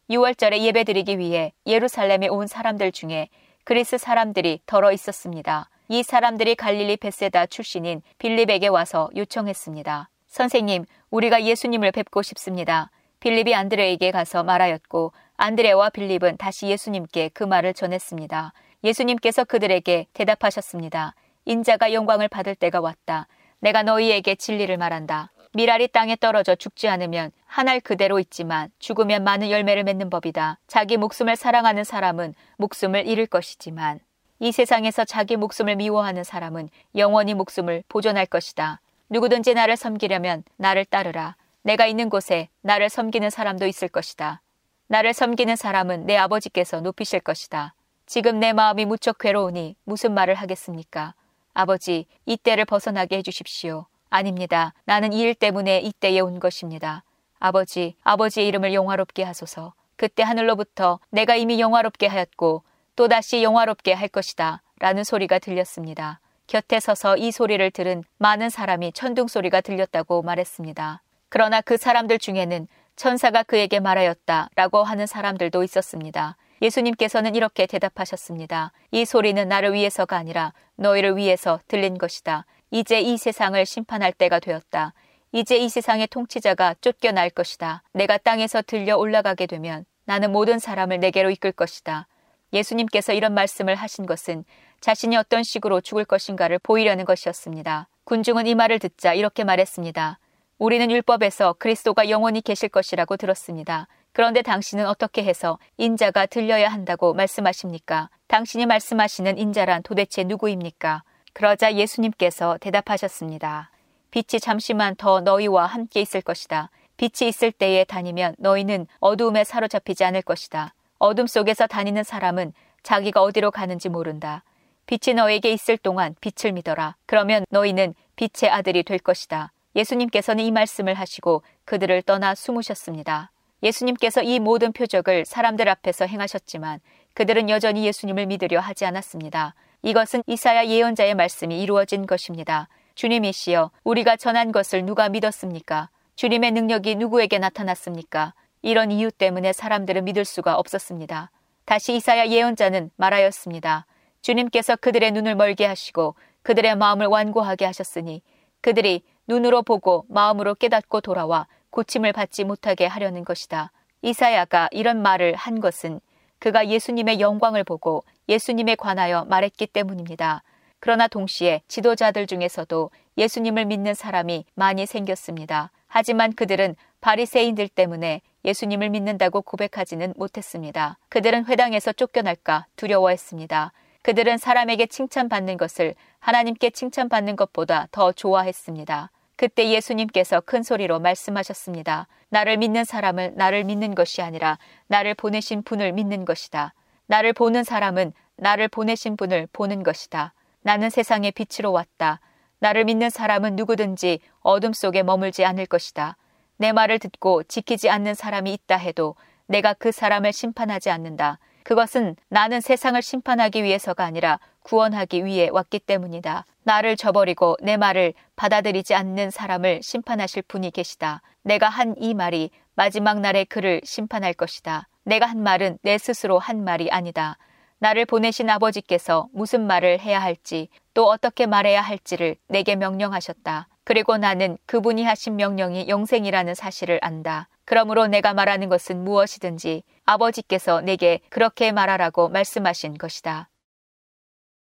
6월절에 예배드리기 위해 예루살렘에 온 사람들 중에 그리스 사람들이 덜어 있었습니다. 이 사람들이 갈릴리 베세다 출신인 빌립에게 와서 요청했습니다. 선생님, 우리가 예수님을 뵙고 싶습니다. 빌립이 안드레에게 가서 말하였고 안드레와 빌립은 다시 예수님께 그 말을 전했습니다. 예수님께서 그들에게 대답하셨습니다. 인자가 영광을 받을 때가 왔다. 내가 너희에게 진리를 말한다. 미랄이 땅에 떨어져 죽지 않으면 한 알 그대로 있지만 죽으면 많은 열매를 맺는 법이다. 자기 목숨을 사랑하는 사람은 목숨을 잃을 것이지만 이 세상에서 자기 목숨을 미워하는 사람은 영원히 목숨을 보존할 것이다. 누구든지 나를 섬기려면 나를 따르라. 내가 있는 곳에 나를 섬기는 사람도 있을 것이다. 나를 섬기는 사람은 내 아버지께서 높이실 것이다. 지금 내 마음이 무척 괴로우니 무슨 말을 하겠습니까? 아버지, 이 때를 벗어나게 해주십시오. 아닙니다. 나는 이 일 때문에 이때에 온 것입니다. 아버지, 아버지의 이름을 영화롭게 하소서. 그때 하늘로부터 내가 이미 영화롭게 하였고 또다시 영화롭게 할 것이다. 라는 소리가 들렸습니다. 곁에 서서 이 소리를 들은 많은 사람이 천둥 소리가 들렸다고 말했습니다. 그러나 그 사람들 중에는 천사가 그에게 말하였다 라고 하는 사람들도 있었습니다. 예수님께서는 이렇게 대답하셨습니다. 이 소리는 나를 위해서가 아니라 너희를 위해서 들린 것이다. 이제 이 세상을 심판할 때가 되었다. 이제 이 세상의 통치자가 쫓겨날 것이다. 내가 땅에서 들려 올라가게 되면 나는 모든 사람을 내게로 이끌 것이다. 예수님께서 이런 말씀을 하신 것은 자신이 어떤 식으로 죽을 것인가를 보이려는 것이었습니다. 군중은 이 말을 듣자 이렇게 말했습니다. 우리는 율법에서 그리스도가 영원히 계실 것이라고 들었습니다. 그런데 당신은 어떻게 해서 인자가 들려야 한다고 말씀하십니까? 당신이 말씀하시는 인자란 도대체 누구입니까? 그러자 예수님께서 대답하셨습니다. 빛이 잠시만 더 너희와 함께 있을 것이다. 빛이 있을 때에 다니면 너희는 어두움에 사로잡히지 않을 것이다. 어둠 속에서 다니는 사람은 자기가 어디로 가는지 모른다. 빛이 너에게 있을 동안 빛을 믿어라. 그러면 너희는 빛의 아들이 될 것이다. 예수님께서는 이 말씀을 하시고 그들을 떠나 숨으셨습니다. 예수님께서 이 모든 표적을 사람들 앞에서 행하셨지만 그들은 여전히 예수님을 믿으려 하지 않았습니다. 이것은 이사야 예언자의 말씀이 이루어진 것입니다. 주님이시여, 우리가 전한 것을 누가 믿었습니까? 주님의 능력이 누구에게 나타났습니까? 이런 이유 때문에 사람들은 믿을 수가 없었습니다. 다시 이사야 예언자는 말하였습니다. 주님께서 그들의 눈을 멀게 하시고 그들의 마음을 완고하게 하셨으니 그들이 눈으로 보고 마음으로 깨닫고 돌아와 고침을 받지 못하게 하려는 것이다. 이사야가 이런 말을 한 것은 그가 예수님의 영광을 보고 예수님에 관하여 말했기 때문입니다. 그러나 동시에 지도자들 중에서도 예수님을 믿는 사람이 많이 생겼습니다. 하지만 그들은 바리새인들 때문에 예수님을 믿는다고 고백하지는 못했습니다. 그들은 회당에서 쫓겨날까 두려워했습니다. 그들은 사람에게 칭찬받는 것을 하나님께 칭찬받는 것보다 더 좋아했습니다. 그때 예수님께서 큰 소리로 말씀하셨습니다. 나를 믿는 사람은 나를 믿는 것이 아니라 나를 보내신 분을 믿는 것이다. 나를 보는 사람은 나를 보내신 분을 보는 것이다. 나는 세상의 빛으로 왔다. 나를 믿는 사람은 누구든지 어둠 속에 머물지 않을 것이다. 내 말을 듣고 지키지 않는 사람이 있다 해도 내가 그 사람을 심판하지 않는다. 그것은 나는 세상을 심판하기 위해서가 아니라 구원하기 위해 왔기 때문이다. 나를 저버리고 내 말을 받아들이지 않는 사람을 심판하실 분이 계시다. 내가 한 이 말이 마지막 날에 그를 심판할 것이다. 내가 한 말은 내 스스로 한 말이 아니다. 나를 보내신 아버지께서 무슨 말을 해야 할지 또 어떻게 말해야 할지를 내게 명령하셨다. 그리고 나는 그분이 하신 명령이 영생이라는 사실을 안다. 그러므로 내가 말하는 것은 무엇이든지 아버지께서 내게 그렇게 말하라고 말씀하신 것이다.